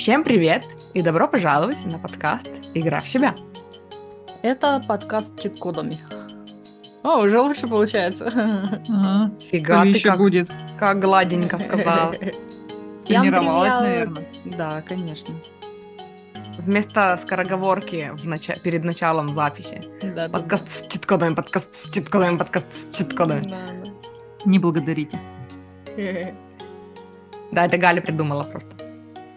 Всем привет и добро пожаловать на подкаст «Игра в себя». Это подкаст с чит-кодами. О, уже лучше получается. Ага. Фига ты еще как, будет. как гладенько сказал. Тренировалась, наверное. Да, конечно. Вместо скороговорки в нача- перед началом записи. Да, да, Подкаст с чит-кодами, подкаст с чит-кодами, подкаст с да. чит-кодами. Да, Не благодарите. да. Да, это Галя придумала просто.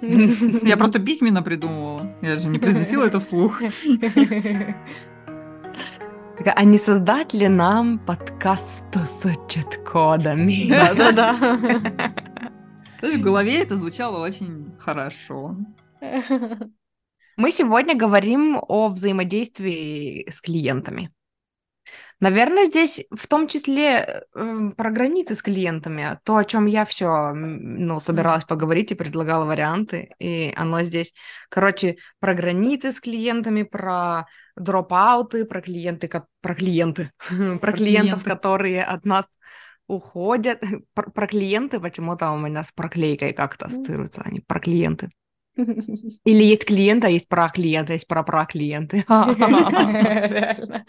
Я просто письменно придумывала. Я же не произносила это вслух. А не создать ли нам подкаст с чит-кодами? Да-да-да. Знаешь, в голове это звучало очень хорошо. Мы сегодня говорим о взаимодействии с клиентами. Наверное, здесь в том числе э, про границы с клиентами, то, о чем я все, ну, собиралась поговорить и предлагала варианты, и оно здесь, короче, про границы с клиентами, про дропауты, про клиенты, про клиенты, про клиентов, клиенты. которые от нас уходят, про, про клиенты почему-то у меня с проклейкой как-то ассоциируются, они про клиенты. Или есть клиенты, а есть про клиента, есть про про клиенты. Реально.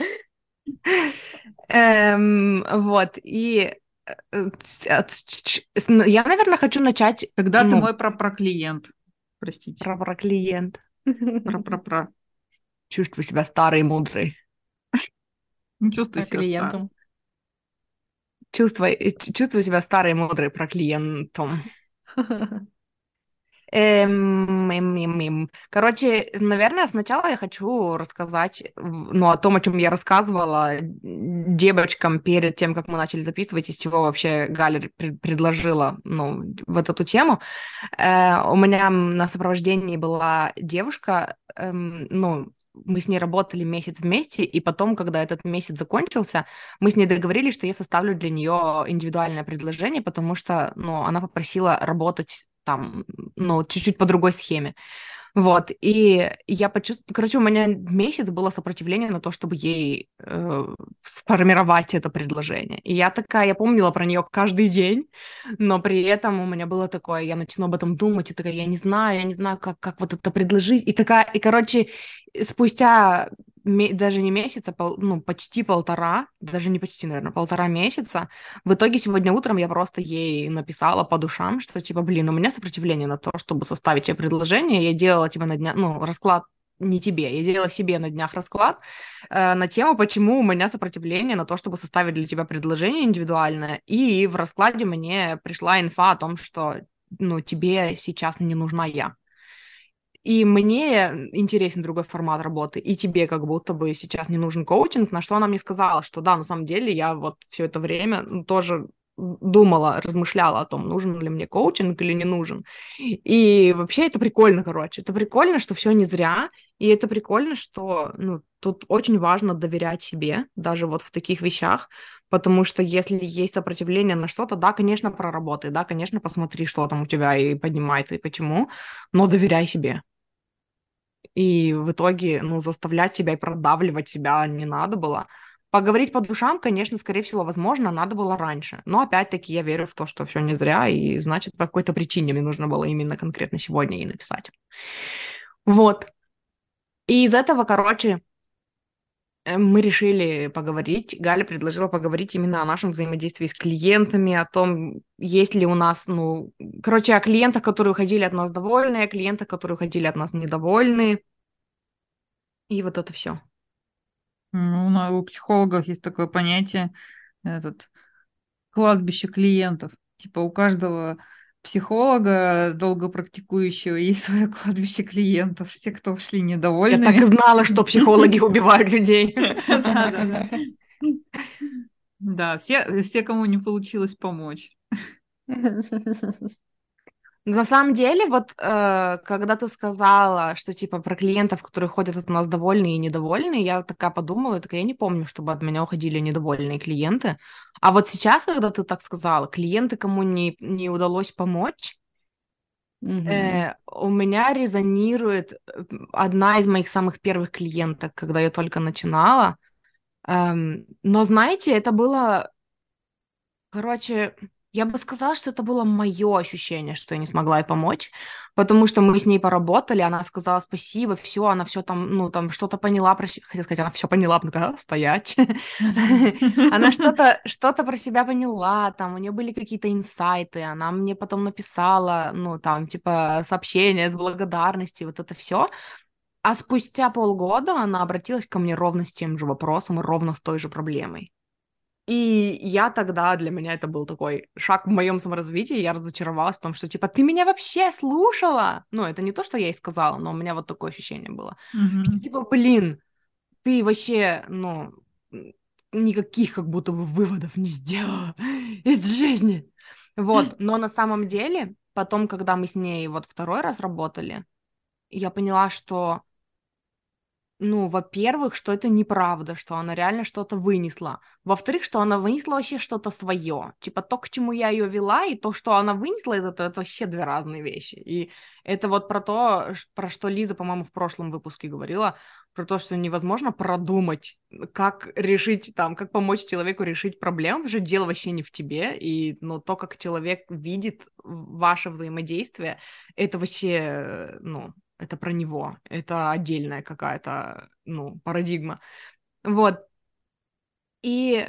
Эм, вот, и э, с- ну, я, наверное, хочу начать Когда ты Ну. мой про-про-клиент. Простите. про про клиент. Про-про-про. Чувствую себя старой и мудрой. Не Про себя клиентам. Чувствую, э, чувствую себя старой и мудрой про клиентом. Эм, эм, эм. Короче, наверное, сначала я хочу рассказать, ну, о том, о чем я рассказывала девочкам перед тем, как мы начали записывать, из чего вообще Галя пред- предложила, ну, вот эту тему. Э, у меня на сопровождении была девушка, ну, мы с ней работали месяц вместе, и потом, когда этот месяц закончился, мы с ней договорились, что я составлю для нее индивидуальное предложение, потому что, ну, она попросила работать там, ну, чуть-чуть по другой схеме. Вот, и я почувствовала, короче, у меня месяц было сопротивление на то, чтобы ей э, сформировать это предложение. И я такая, я помнила про нее каждый день, но при этом у меня было такое, я начну об этом думать, и такая, я не знаю, я не знаю, как, как вот это предложить. И такая, и, короче, спустя даже не месяц, а пол- ну, почти полтора, даже не почти, наверное, полтора месяца, в итоге сегодня утром я просто ей написала по душам, что типа, блин, у меня сопротивление на то, чтобы составить тебе предложение. Я делала тебе на днях, ну, расклад не тебе, я делала себе на днях расклад э, на тему, почему у меня сопротивление на то, чтобы составить для тебя предложение индивидуальное. И в раскладе мне пришла инфа о том, что, ну, тебе сейчас не нужна я. И мне интересен другой формат работы, и тебе как будто бы сейчас не нужен коучинг, на что она мне сказала, что да, на самом деле я вот все это время ну, тоже думала, размышляла о том, нужен ли мне коучинг или не нужен. И вообще это прикольно, короче. Это прикольно, что все не зря, и это прикольно, что ну, тут очень важно доверять себе, даже вот в таких вещах, потому что если есть сопротивление на что-то, да, конечно, проработай, да, конечно, посмотри, что там у тебя и поднимается, и почему, но доверяй себе. И в итоге, ну, заставлять себя и продавливать себя не надо было. Поговорить по душам, конечно, скорее всего, возможно, надо было раньше. Но опять-таки я верю в то, что все не зря, и значит, по какой-то причине мне нужно было именно конкретно сегодня ей написать. Вот. И из этого, короче, мы решили поговорить. Галя предложила поговорить именно о нашем взаимодействии с клиентами, о том, есть ли у нас, ну, короче, о клиентах, которые уходили от нас довольные, о клиентах, которые уходили от нас недовольные. И вот это все. Ну, у психологов есть такое понятие, этот, кладбище клиентов. Типа у каждого психолога, долго практикующего, есть свое кладбище клиентов. Все, кто ушли Я недовольными. так и знала, что психологи убивают людей. Да, все, все, кому не получилось помочь. На самом деле, вот э, когда ты сказала, что типа про клиентов, которые ходят от нас довольные и недовольные, я такая подумала, такая, я не помню, чтобы от меня уходили недовольные клиенты. А вот сейчас, когда ты так сказала, клиенты, кому не, не удалось помочь, Мгм. э, у меня резонирует э, одна из моих самых первых клиенток, когда я только начинала. Эм, но знаете, это было, короче, Я бы сказала, что это было мое ощущение, что я не смогла ей помочь, потому что мы с ней поработали, она сказала спасибо, все, она все там, ну, там что-то поняла про себя, хотела сказать, она все поняла, ну ка стоять. Она что-то что про себя поняла, там, у нее были какие-то инсайты, она мне потом написала, ну, там, типа, сообщение с благодарностью, вот это все. А спустя полгода она обратилась ко мне ровно с тем же вопросом ровно с той же проблемой. И я тогда, для меня это был такой шаг в моем саморазвитии, я разочаровалась в том, что, типа, ты меня вообще слушала? Ну, это не то, что я ей сказала, но у меня вот такое ощущение было. Mm-hmm. Что, типа, блин, ты вообще, ну, никаких как будто бы выводов не сделала из жизни. Вот, но на самом деле, потом, когда мы с ней вот второй раз работали, я поняла, что ну, во-первых, что это неправда, что она реально что-то вынесла. Во-вторых, что она вынесла вообще что-то свое. Типа то, к чему я ее вела, и то, что она вынесла этого, это вообще две разные вещи. И это вот про то, про что Лиза, по-моему, в прошлом выпуске говорила, про то, что невозможно продумать, как решить там, как помочь человеку решить проблему, потому что дело вообще не в тебе, и ну, то, как человек видит ваше взаимодействие, это вообще, ну, это про него, это отдельная какая-то, ну, парадигма. Вот. И,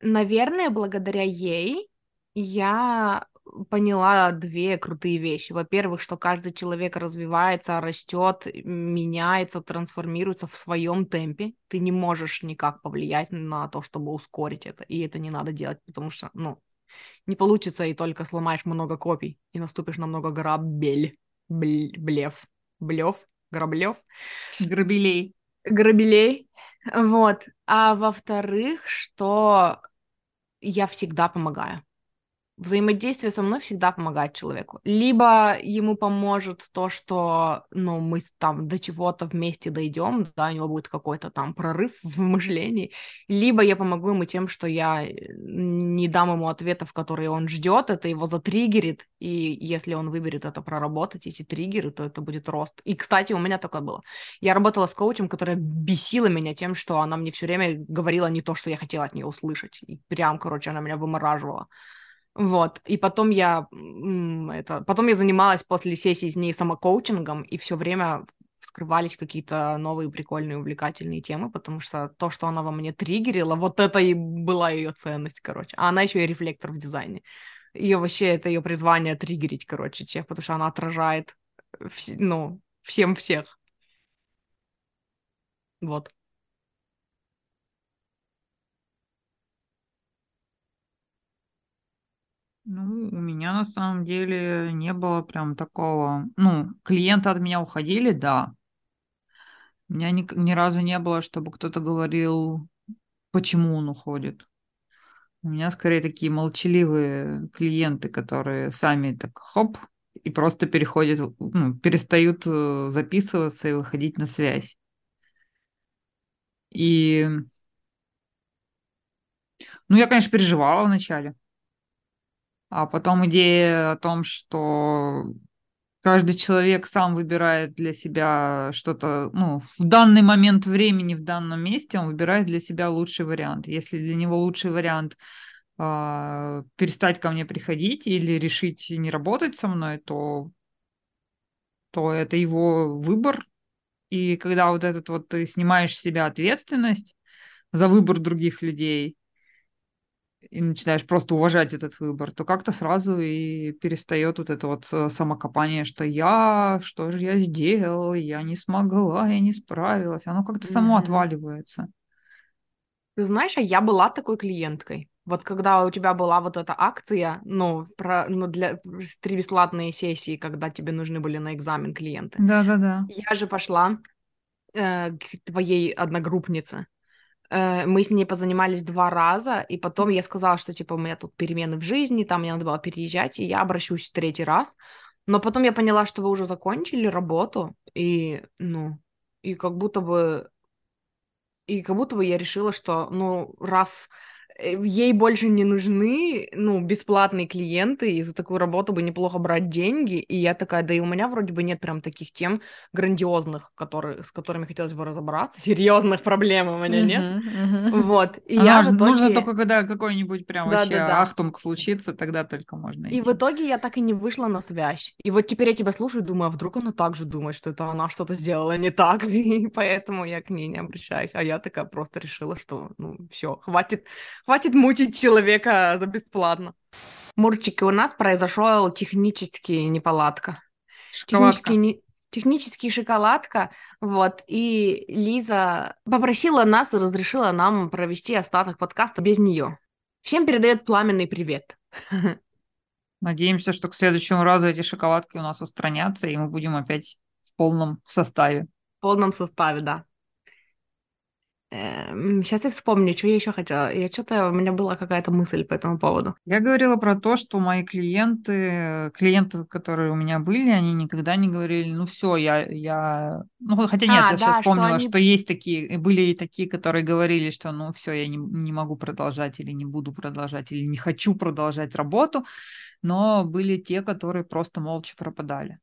наверное, благодаря ей я поняла две крутые вещи. Во-первых, что каждый человек развивается, растет, меняется, трансформируется в своем темпе. Ты не можешь никак повлиять на то, чтобы ускорить это. И это не надо делать, потому что, ну, не получится, и только сломаешь много копий, и наступишь на много грабель, блев блев, граблев. Грабелей. Грабелей. Вот. А во-вторых, что я всегда помогаю взаимодействие со мной всегда помогает человеку. Либо ему поможет то, что, ну, мы там до чего-то вместе дойдем, да, у него будет какой-то там прорыв в мышлении, либо я помогу ему тем, что я э, не дам ему ответов, которые он ждет, это его затриггерит, и если он выберет это проработать, эти триггеры, то это будет рост. И, кстати, у меня такое было. Я работала с коучем, которая бесила меня тем, что она мне все время говорила не то, что я хотела от нее услышать. И прям, короче, она меня вымораживала. Вот, и потом я это, потом я занималась после сессии с ней самокоучингом, и все время вскрывались какие-то новые прикольные увлекательные темы, потому что то, что она во мне триггерила, вот это и была ее ценность, короче. А она еще и рефлектор в дизайне. Ее вообще это ее призвание триггерить, короче, тех, потому что она отражает, вс- ну, всем всех. Вот. Ну, у меня на самом деле не было прям такого. Ну, клиенты от меня уходили, да. У меня ни, ни разу не было, чтобы кто-то говорил, почему он уходит. У меня скорее такие молчаливые клиенты, которые сами так хоп, и просто переходят, ну, перестают э, записываться и выходить на связь. И, ну, я, конечно, переживала вначале. А потом идея о том, что каждый человек сам выбирает для себя что-то, ну, в данный момент времени, в данном месте, он выбирает для себя лучший вариант. Если для него лучший вариант э, перестать ко мне приходить или решить не работать со мной, то, то это его выбор. И когда вот этот вот ты снимаешь с себя ответственность за выбор других людей, и начинаешь просто уважать этот выбор, то как-то сразу и перестает вот это вот э, самокопание, что я, что же я сделал, я не смогла, я не справилась. Оно как-то mm-hmm. само отваливается. Ты знаешь, а я была такой клиенткой. Вот когда у тебя была вот эта акция, ну, про, ну для три бесплатные сессии, когда тебе нужны были на экзамен клиенты. Да-да-да. Я же пошла э, к твоей одногруппнице мы с ней позанимались два раза, и потом я сказала, что, типа, у меня тут перемены в жизни, там мне надо было переезжать, и я обращусь в третий раз. Но потом я поняла, что вы уже закончили работу, и, ну, и как будто бы... И как будто бы я решила, что, ну, раз э, ей больше не нужны, ну, бесплатные клиенты, и за такую работу бы неплохо брать деньги, и я такая, да и у меня вроде бы нет прям таких тем грандиозных, которые, с которыми хотелось бы разобраться, серьезных проблем у меня нет, вот, и Она я в итоге... Нужно только когда какой-нибудь прям Да, вообще да, да. ахтунг случится, тогда только можно И идти. в итоге я так и не вышла на связь. И вот теперь я тебя слушаю, думаю, а вдруг она так же думает, что это она что-то сделала не так, и поэтому я к ней не обращаюсь. А я такая просто решила, что, ну, все, хватит, хватит мучить человека за бесплатно. Мурчики, у нас произошел технический неполадка. Шоколадка. Технический, не- технический шоколадка, вот, и Лиза попросила нас и разрешила нам провести остаток подкаста без нее. Всем передает пламенный привет. Надеемся, что к следующему разу эти шоколадки у нас устранятся, и мы будем опять в полном составе. В полном составе, да. Сейчас я вспомню, что я еще хотела. Я что-то, у меня была какая-то мысль по этому поводу. Я говорила про то, что мои клиенты, клиенты, которые у меня были, они никогда не говорили, ну все, я, я, ну хотя нет, А, я да, сейчас что вспомнила, они- что есть такие, были и такие, которые говорили, что ну все, я не, не могу продолжать или не буду продолжать или не хочу продолжать работу, но были те, которые просто молча пропадали.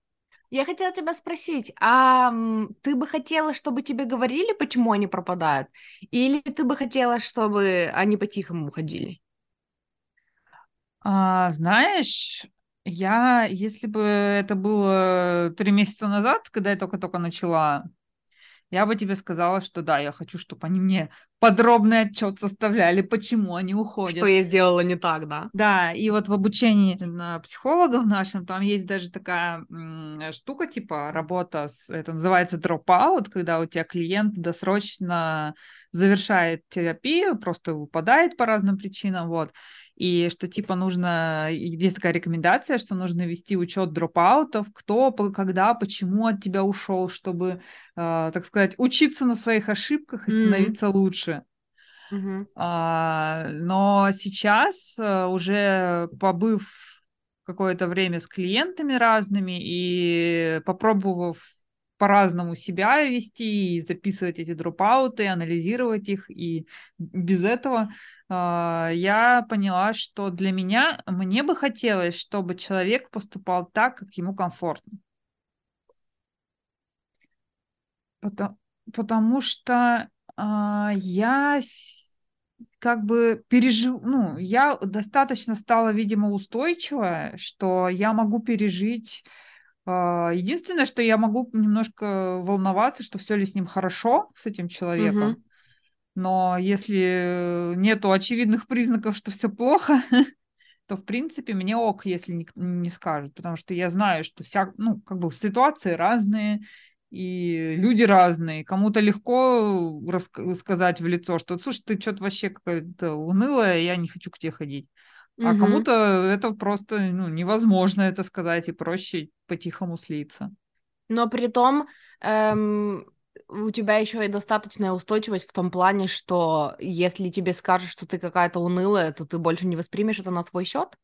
Я хотела тебя спросить, а ты бы хотела, чтобы тебе говорили, почему они пропадают? Или ты бы хотела, чтобы они по-тихому уходили? А, знаешь, я, если бы это было три месяца назад, когда я только-только начала, я бы тебе сказала, что да, я хочу, чтобы они мне подробный отчет составляли, почему они уходят. Что я сделала не так, да? Да, и вот в обучении на психологов нашем там есть даже такая м, штука, типа работа, с, это называется dropout, когда у тебя клиент досрочно завершает терапию, просто выпадает по разным причинам, вот, и что типа нужно, есть такая рекомендация, что нужно вести учет дропаутов, кто, когда, почему от тебя ушел, чтобы, э, так сказать, учиться на своих ошибках и становиться лучше. Мгм. А, но сейчас, э, уже побыв какое-то время с клиентами разными и попробовав по-разному себя вести и записывать эти дропауты, анализировать их, и без этого а, я поняла, что для меня, мне бы хотелось, чтобы человек поступал так, как ему комфортно. Потому, потому что а, я как бы пережив... ну, я достаточно стала, видимо, устойчивая, что я могу пережить. А, Единственное, что я могу немножко волноваться, что все ли с ним хорошо, с этим человеком. Мгм. Но если нету очевидных признаков, что все плохо, то в принципе мне ок, если не, не скажут, потому что я знаю, что вся, ну, как бы ситуации разные, и люди разные. Кому-то легко раска- сказать в лицо, что, слушай, ты что-то вообще какая-то унылая, я не хочу к тебе ходить. А кому-то это просто ну, невозможно это сказать, и проще по-тихому слиться. Но при том эм, у тебя еще и достаточная устойчивость в том плане, что если тебе скажут, что ты какая-то унылая, то ты больше не воспримешь это на свой счет?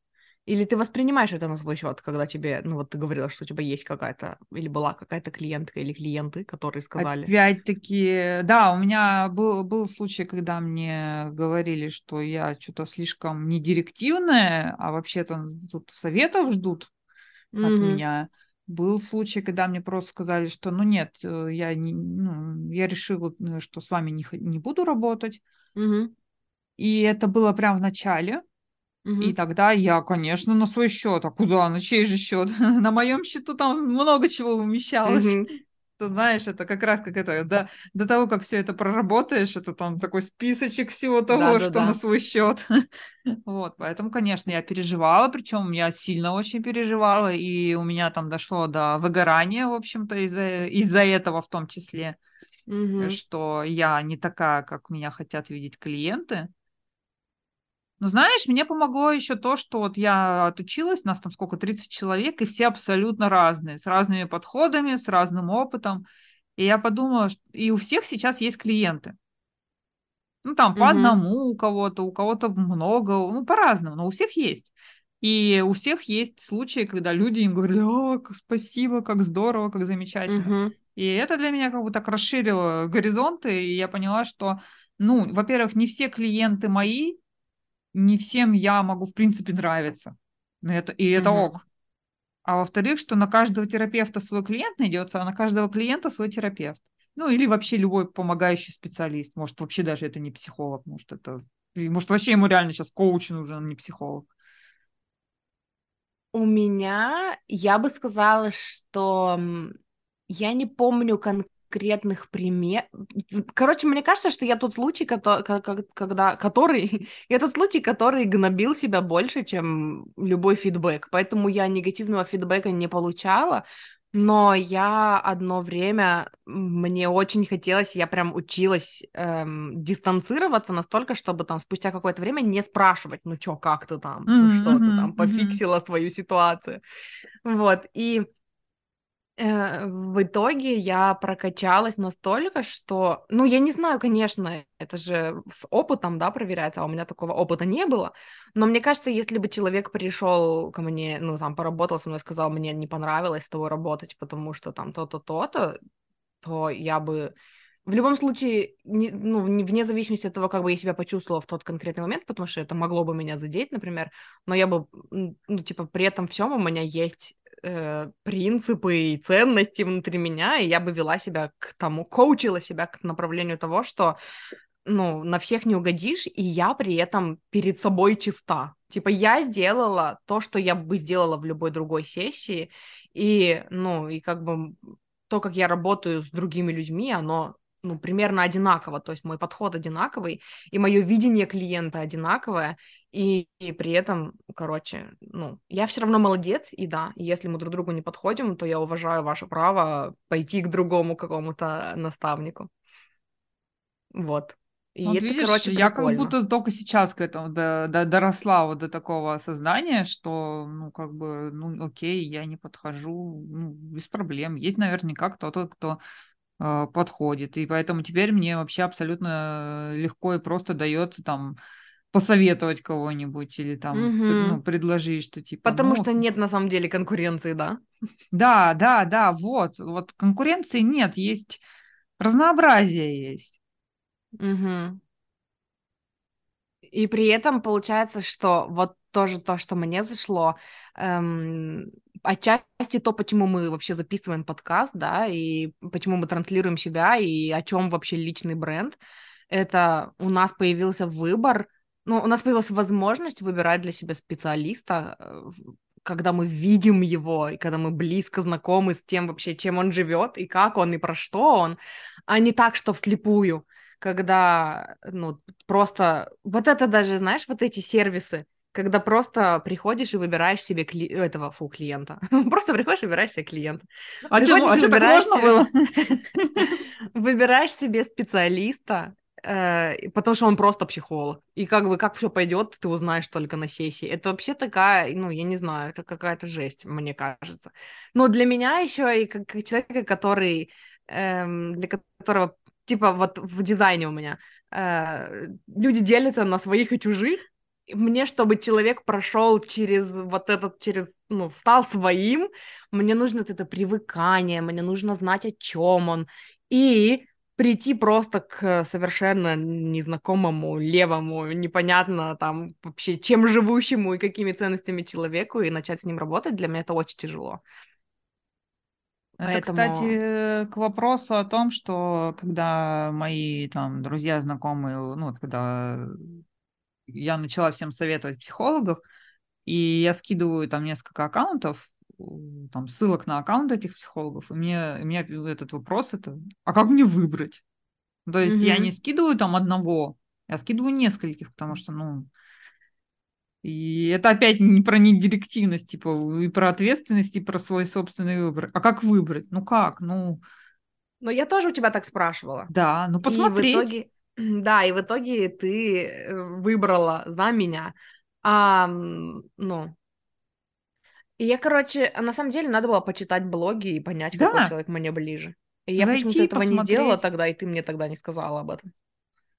Или ты воспринимаешь это на свой счет, когда тебе, ну вот ты говорила, что у тебя есть какая-то, или была какая-то клиентка или клиенты, которые сказали. Опять-таки, да, у меня был, был случай, когда мне говорили, что я что-то слишком не директивная, а вообще-то тут советов ждут от Мгм. меня. Был случай, когда мне просто сказали, что ну нет, э, я, не, ну, я решила, э, что с вами не, не буду работать. Мгм. И это было прямо в начале. И тогда я, конечно, на свой счет. А куда? На чей же счет? На моем счету там много чего умещалось. Ты знаешь, это как раз как это, до, до того, как все это проработаешь, это там такой списочек всего того, что Да-да-да. на свой счет. Вот, поэтому, конечно, я переживала, причем я сильно очень переживала, и у меня там дошло до выгорания, в общем-то, из-за из-за этого в том числе, Мгм. что я не такая, как меня хотят видеть клиенты. Но знаешь, мне помогло еще то, что вот я отучилась, нас там сколько, 30 человек, и все абсолютно разные, с разными подходами, с разным опытом. И я подумала, что... и у всех сейчас есть клиенты. Ну, там по Мгм. одному у кого-то, у кого-то много, ну, по-разному, но у всех есть. И у всех есть случаи, когда люди им говорили, о, как спасибо, как здорово, как замечательно. Мгм. И это для меня как бы так расширило горизонты, и я поняла, что, ну, во-первых, не все клиенты мои, не всем я могу, в принципе, нравиться. Это, и это Мгм. ок. А во-вторых, что на каждого терапевта свой клиент найдется, а на каждого клиента свой терапевт. Ну, или вообще любой помогающий специалист. Может, вообще даже это не психолог, может, это... Может, вообще ему реально сейчас коуч нужен, а не психолог. У меня, я бы сказала, что я не помню конкретных примеров. Короче, мне кажется, что я тот случай, кото- ко- ко- когда, который, я тот случай, который гнобил себя больше, чем любой фидбэк. Поэтому я негативного фидбэка не получала. Но я одно время, мне очень хотелось, я прям училась эм, дистанцироваться настолько, чтобы там спустя какое-то время не спрашивать, ну чё, как ты там, Мгм, что ты там, мгм. пофиксила свою ситуацию. Вот, и в итоге я прокачалась настолько, что, ну, я не знаю, конечно, это же с опытом, да, проверяется, а у меня такого опыта не было, но мне кажется, если бы человек пришел ко мне, ну, там, поработал со мной, сказал, мне не понравилось с тобой работать, потому что там то-то, то-то, то я бы в любом случае, не- ну, не- вне зависимости от того, как бы я себя почувствовала в тот конкретный момент, потому что это могло бы меня задеть, например, но я бы, ну, типа, при этом всем у меня есть э, принципы и ценности внутри меня, и я бы вела себя к тому, коучила себя к направлению того, что, ну, на всех не угодишь, и я при этом перед собой чиста. Типа, я сделала то, что я бы сделала в любой другой сессии, и, ну, и как бы то, как я работаю с другими людьми, оно ну, примерно одинаково, то есть мой подход одинаковый, и мое видение клиента одинаковое, и, и при этом, короче, ну, я все равно молодец, и да, если мы друг другу не подходим, то я уважаю ваше право пойти к другому какому-то наставнику. Вот. И Вот это, видишь, короче, я как будто только сейчас к этому до- до- доросла вот до такого осознания, что, ну, как бы, ну, окей, я не подхожу, ну, без проблем. Есть наверняка кто-то, кто э, подходит, и поэтому теперь мне вообще абсолютно легко и просто дается там посоветовать кого-нибудь или там, пр- ну, предложить, что типа, Потому ну, что нет на самом деле конкуренции, да? да, да, да, вот, вот конкуренции нет, есть разнообразие есть. Мгм. И при этом получается, что вот тоже то, что мне зашло, эм, отчасти то, почему мы вообще записываем подкаст, да, и почему мы транслируем себя, и о чем вообще личный бренд, это у нас появился выбор, ну, у нас появилась возможность выбирать для себя специалиста, э, когда мы видим его, и когда мы близко знакомы с тем вообще, чем он живет, и как он, и про что он, а не так, что вслепую когда, ну, просто... Вот это даже, знаешь, вот эти сервисы, когда просто приходишь и выбираешь себе кли... этого, фу, клиента. Просто приходишь и выбираешь себе клиента. А что, Приходишь а и чё, так можно себе- было? Выбираешь себе специалиста, э, потому что он просто психолог. И как бы как все пойдет, ты узнаешь только на сессии. Это вообще такая, ну, я не знаю, это какая-то жесть, мне кажется. Но для меня еще и как человека, который, эм, для которого, типа, вот в дизайне у меня э, люди делятся на своих и чужих. Мне, чтобы человек прошел через вот этот, через, ну, стал своим, мне нужно это привыкание, мне нужно знать, о чем он, и прийти просто к совершенно незнакомому, левому, непонятно там вообще чем живущему и какими ценностями человеку, и начать с ним работать, для меня это очень тяжело. Это, Поэтому- кстати, к вопросу о том, что когда мои там друзья, знакомые, ну вот когда я начала всем советовать психологов, и я скидываю там несколько аккаунтов, там ссылок на аккаунт этих психологов, и мне, и у меня этот вопрос это, а как мне выбрать? То есть я Мгм. не скидываю там одного, я скидываю нескольких, потому что, ну, и это опять не про недирективность, типа, и про ответственность, и про свой собственный выбор. А как выбрать? Ну как? Ну, Но я тоже у тебя так спрашивала. да, ну И в посмотреть. итоге, да, и в итоге ты э, выбрала за меня. А, ну, и я, короче, а на самом деле надо было почитать блоги и понять, какой Да. человек мне ближе. И я почему-то этого не сделала посмотреть. тогда, и ты мне тогда не сказала об этом.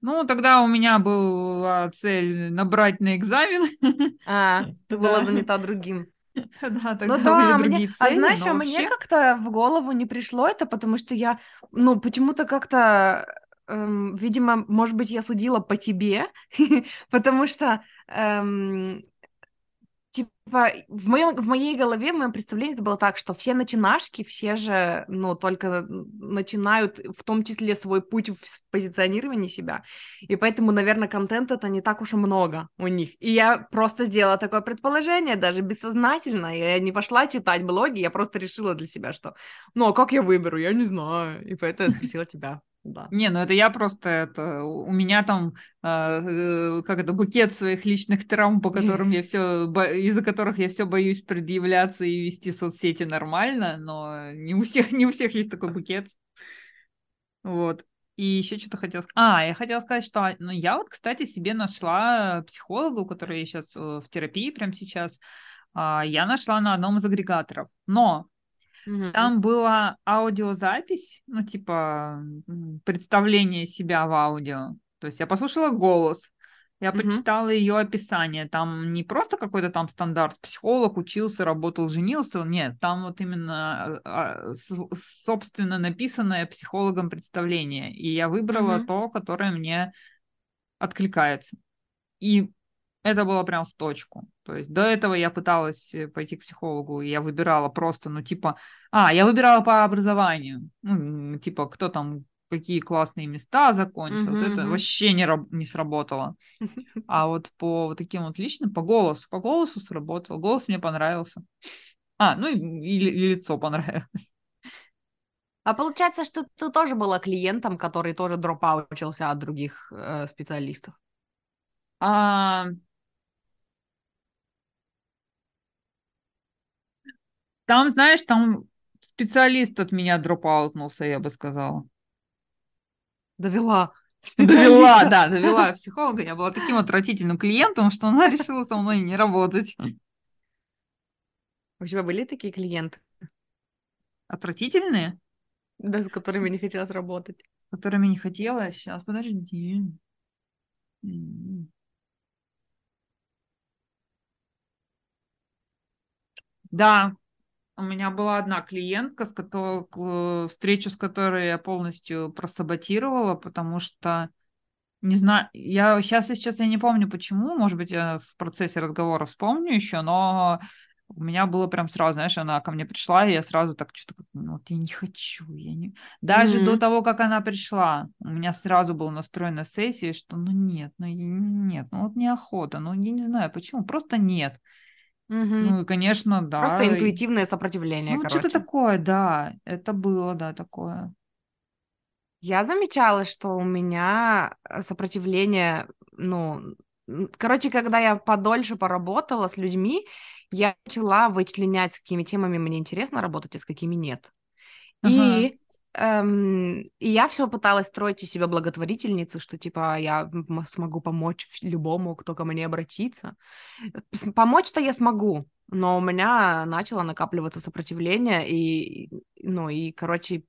Ну, тогда у меня была цель набрать на экзамен. А, ты была занята другим. Да, тогда Ну были да, мне... другие А цели, знаешь, но а мне вообще- как-то в голову не пришло это, потому что я, ну, почему-то как-то эм, видимо, может быть, я судила по тебе, потому что эм, типа, в, моем, в моей голове, в моем представлении это было так, что все начинашки, все же, ну, только начинают в том числе свой путь в позиционировании себя, и поэтому, наверное, контента это не так уж и много у них. И я просто сделала такое предположение, даже бессознательно, я не пошла читать блоги, я просто решила для себя, что, ну, а как я выберу, я не знаю, и поэтому я спросила тебя. Да. Не, ну это я просто это у меня там э, как это букет своих личных травм, по которым я все из-за которых я все боюсь предъявляться и вести соцсети нормально, но не у всех не у всех есть такой букет. Вот. И еще что-то хотела сказать. А, я хотела сказать, что ну, я вот, кстати, себе нашла психолога, у которой я сейчас э, в терапии прямо сейчас. А, я нашла на одном из агрегаторов. Но Угу. Там была аудиозапись, ну, типа, представление себя в аудио. То есть я послушала голос, я угу. почитала ее описание. Там не просто какой-то там стандарт, психолог учился, работал, женился. Нет, там вот именно а, собственно написанное психологом представление. И я выбрала угу. то, которое мне откликается. И это было прям в точку. То есть до этого я пыталась э, пойти к психологу, и я выбирала просто, ну, типа, а, я выбирала по образованию, ну, типа, кто там какие классные места закончил, uh-huh, это uh-huh. вообще не, раб- не сработало. А вот по вот таким вот личным, по голосу, по голосу сработал, голос мне понравился. А, ну и, и, и лицо понравилось. А получается, что ты тоже была клиентом, который тоже дропаучился от других э, специалистов? А, Там, знаешь, там специалист от меня дропаутнулся, я бы сказала. Довела. Довела, да, довела психолога. Я была таким отвратительным клиентом, что она решила со мной не работать. У тебя были такие клиенты? Отвратительные? Да, с которыми не хотелось работать. С которыми не хотелось? Сейчас, подожди. Да, у меня была одна клиентка, с которой, встречу с которой я полностью просаботировала, потому что, не знаю, я сейчас, сейчас я не помню почему, может быть, я в процессе разговора вспомню еще, но у меня было прям сразу, знаешь, она ко мне пришла, и я сразу так что-то, ну, вот я не хочу, я не... Даже mm-hmm. до того, как она пришла, у меня сразу был настроен на сессии, что ну нет, ну нет, ну вот неохота, ну я не знаю почему, просто нет. Угу. Ну и, конечно, да. Просто интуитивное сопротивление, Ну, короче. что-то такое, да. Это было, да, такое. Я замечала, что у меня э, сопротивление, ну, короче, когда я подольше поработала с людьми, я начала вычленять, с какими темами мне интересно работать, а с какими нет. Ага. И Эм, и я все пыталась строить из себя благотворительницу, что типа я смогу помочь любому, кто ко мне обратится. Помочь-то я смогу, но у меня начало накапливаться сопротивление, и, ну, и, короче,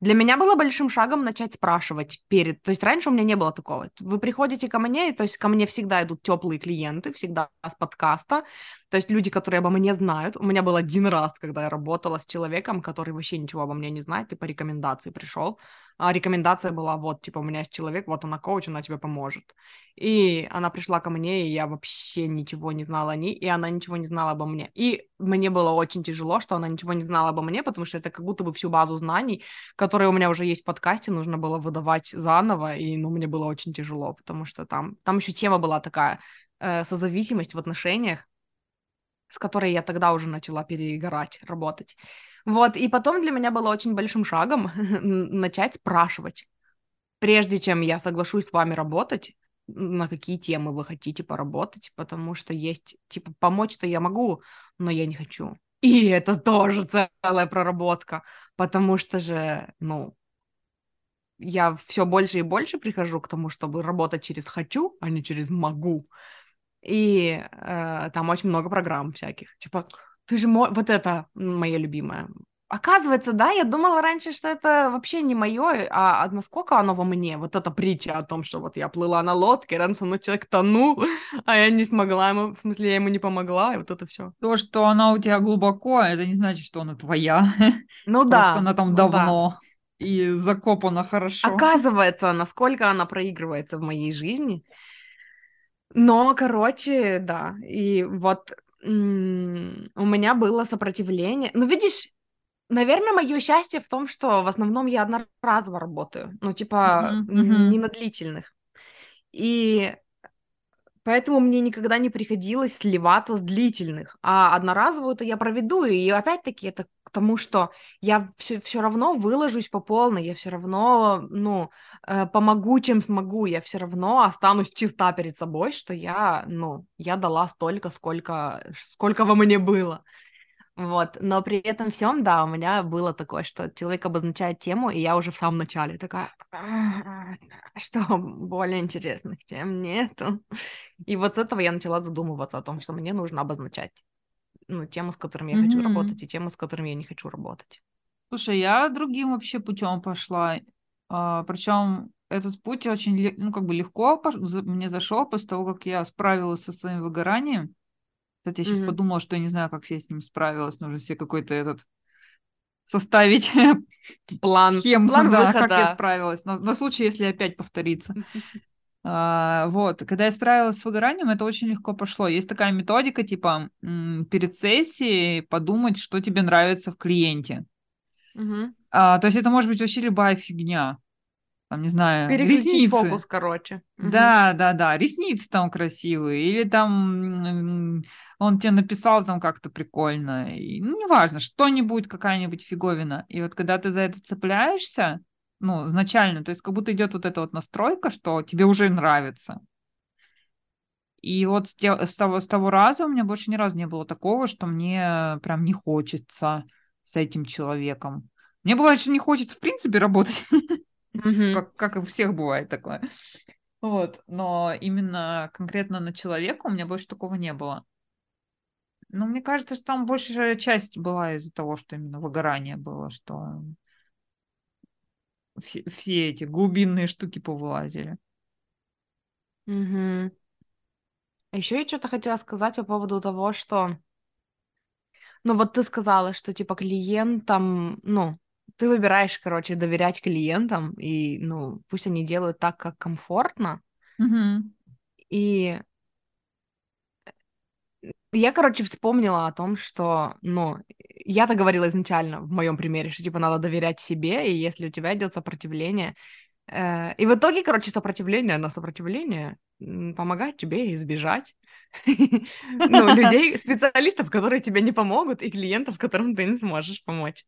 для меня было большим шагом начать спрашивать перед. То есть раньше у меня не было такого. Вы приходите ко мне, и, то есть ко мне всегда идут теплые клиенты, всегда с подкаста. То есть люди, которые обо мне знают. У меня был один раз, когда я работала с человеком, который вообще ничего обо мне не знает, и по рекомендации пришел а рекомендация была, вот, типа, у меня есть человек, вот она коуч, она тебе поможет. И она пришла ко мне, и я вообще ничего не знала о ней, и она ничего не знала обо мне. И мне было очень тяжело, что она ничего не знала обо мне, потому что это как будто бы всю базу знаний, которые у меня уже есть в подкасте, нужно было выдавать заново, и, ну, мне было очень тяжело, потому что там, там еще тема была такая, э, созависимость в отношениях, с которой я тогда уже начала перегорать, работать. Вот, и потом для меня было очень большим шагом начать спрашивать, прежде чем я соглашусь с вами работать, на какие темы вы хотите поработать, потому что есть, типа, помочь-то я могу, но я не хочу. И это тоже целая проработка, потому что же, ну, я все больше и больше прихожу к тому, чтобы работать через хочу, а не через могу. И э, там очень много программ всяких. Типа, ты же мо... вот это моя любимая. Оказывается, да, я думала раньше, что это вообще не мое, а, а насколько оно во мне, вот эта притча о том, что вот я плыла на лодке, рядом со мной человек тонул, а я не смогла ему, в смысле, я ему не помогла, и вот это все. То, что она у тебя глубоко, это не значит, что она твоя. Ну да. Просто она там ну давно. Да. и закопана хорошо. Оказывается, насколько она проигрывается в моей жизни. Но, короче, да. И вот у меня было сопротивление. Ну, видишь, наверное, мое счастье в том, что в основном я одноразово работаю. Ну, типа, не на длительных. И Поэтому мне никогда не приходилось сливаться с длительных. А одноразовую-то я проведу, и опять-таки это к тому, что я все, все равно выложусь по полной, я все равно, ну, э, помогу, чем смогу, я все равно останусь чиста перед собой, что я, ну, я дала столько, сколько, сколько во мне было. Вот, но при этом всем, да, у меня было такое, что человек обозначает тему, и я уже в самом начале такая, что более интересных тем нету. И вот с этого я начала задумываться о том, что мне нужно обозначать ну, темы, с которыми я хочу Мгм. работать, и темы, с которыми я не хочу работать. Слушай, я другим вообще путем пошла. причем этот путь очень, ну, как бы легко пош- мне зашел после того, как я справилась со своим выгоранием. Кстати, я сейчас Мгм. подумала, что я не знаю, как я с ним справилась. Нужно себе какой-то этот составить План, схему, план да, как я выхода. справилась, на, на случай, если опять повторится. А, вот, когда я справилась с выгоранием, это очень легко пошло. Есть такая методика, типа, перед сессией подумать, что тебе нравится в клиенте. Мгм. А, то есть это может быть вообще любая фигня. Там, не знаю, Переключить ресницы. фокус, короче. Мгм. Да, да, да, ресницы там красивые, или там он тебе написал там как-то прикольно, и, ну, неважно, что-нибудь, какая-нибудь фиговина. И вот когда ты за это цепляешься, ну, изначально, то есть как будто идет вот эта вот настройка, что тебе уже нравится. И вот с, те- с того, с того раза у меня больше ни разу не было такого, что мне прям не хочется с этим человеком. Мне бывает, что не хочется в принципе работать, Мгм. как, как и у всех бывает такое. Вот, но именно конкретно на человека у меня больше такого не было. Но мне кажется, что там большая часть была из-за того, что именно выгорание было, что все, все эти глубинные штуки повылазили. Мгм. Еще я что-то хотела сказать по поводу того, что, ну вот ты сказала, что типа клиентам, ну, ты выбираешь, короче, доверять клиентам, и, ну, пусть они делают так, как комфортно, Мгм. и я, короче, вспомнила о том, что, ну, я-то говорила изначально в моем примере, что, типа, надо доверять себе, и если у тебя идет сопротивление, э, и в итоге, короче, сопротивление на сопротивление помогает тебе избежать, ну, людей, специалистов, которые тебе не помогут, и клиентов, которым ты не сможешь помочь.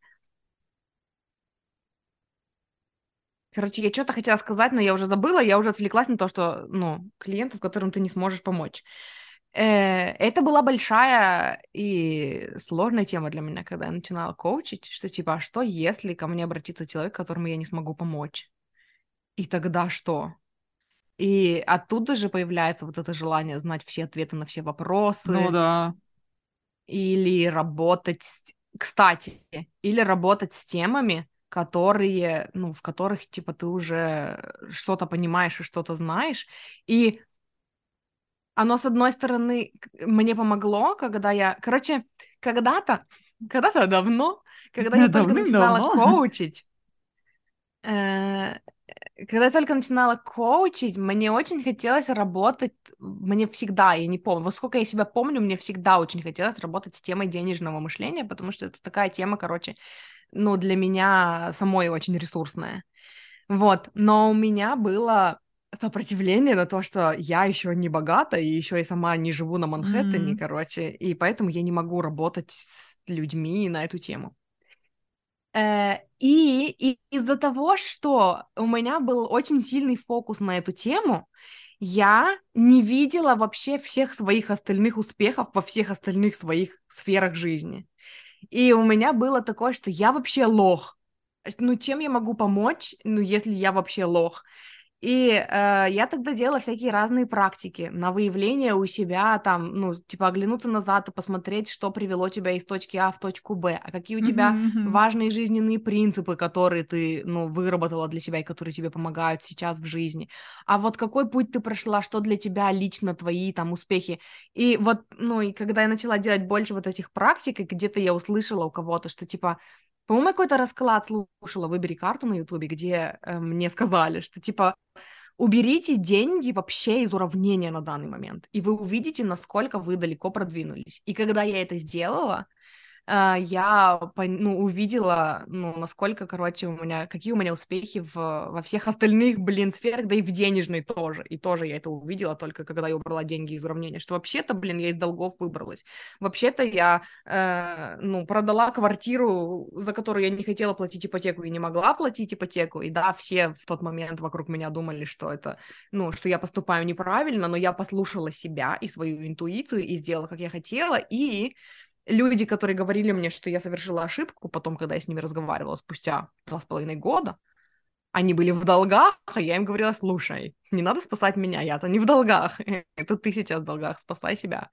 Короче, я что-то хотела сказать, но я уже забыла, я уже отвлеклась на то, что, ну, клиентов, которым ты не сможешь помочь. Э, Это была большая и сложная тема для меня, когда я начинала коучить, что типа, а что если ко мне обратится человек, которому я не смогу помочь? И тогда что? И оттуда же появляется вот это желание знать все ответы на все Ну вопросы, да. или работать, с- кстати, или работать с темами, которые, ну, в которых, типа, ты уже что-то понимаешь и что-то знаешь, и оно, с одной стороны, мне помогло, когда я... Короче, когда-то, когда-то давно, когда я только начинала коучить, э, когда я только начинала коучить, мне очень хотелось работать, мне всегда, я не помню, вот сколько я себя помню, мне всегда очень хотелось работать с темой денежного мышления, потому что это такая тема, короче, ну, для меня самой очень ресурсная. Вот, но у меня было сопротивление на то, что я еще не богата, и еще и сама не живу на Манхэттене, М. короче, и поэтому я не могу работать с людьми на эту тему. Э, И, и из-за того, что у меня был очень сильный фокус на эту тему, я не видела вообще всех своих остальных успехов во всех остальных своих сферах жизни. И у меня было такое, что я вообще лох. Ну, чем я могу помочь, ну, если я вообще лох? И э, я тогда делала всякие разные практики на выявление у себя, там, ну, типа оглянуться назад и посмотреть, что привело тебя из точки А в точку Б, а какие у тебя мгм. важные жизненные принципы, которые ты, ну, выработала для себя и которые тебе помогают сейчас в жизни. А вот какой путь ты прошла, что для тебя лично твои там успехи. И вот, ну, и когда я начала делать больше вот этих практик, и где-то я услышала у кого-то, что типа По-моему, я какой-то расклад слушала, выбери карту на Ютубе, где э, мне сказали, что типа уберите деньги вообще из уравнения на данный момент, и вы увидите, насколько вы далеко продвинулись. И когда я это сделала, я ну, увидела, ну, насколько, короче, у меня, какие у меня успехи в, во всех остальных, блин, сферах, да и в денежной тоже. И тоже я это увидела только когда я убрала деньги из уравнения, что вообще-то, блин, я из долгов выбралась. Вообще-то я, э, ну, продала квартиру, за которую я не хотела платить ипотеку и не могла платить ипотеку. И да, все в тот момент вокруг меня думали, что это, ну, что я поступаю неправильно, но я послушала себя и свою интуицию и сделала, как я хотела, и люди, которые говорили мне, что я совершила ошибку, потом, когда я с ними разговаривала спустя два с половиной года, они были в долгах, а я им говорила, слушай, не надо спасать меня, я-то не в долгах, это ты сейчас в долгах, спасай себя.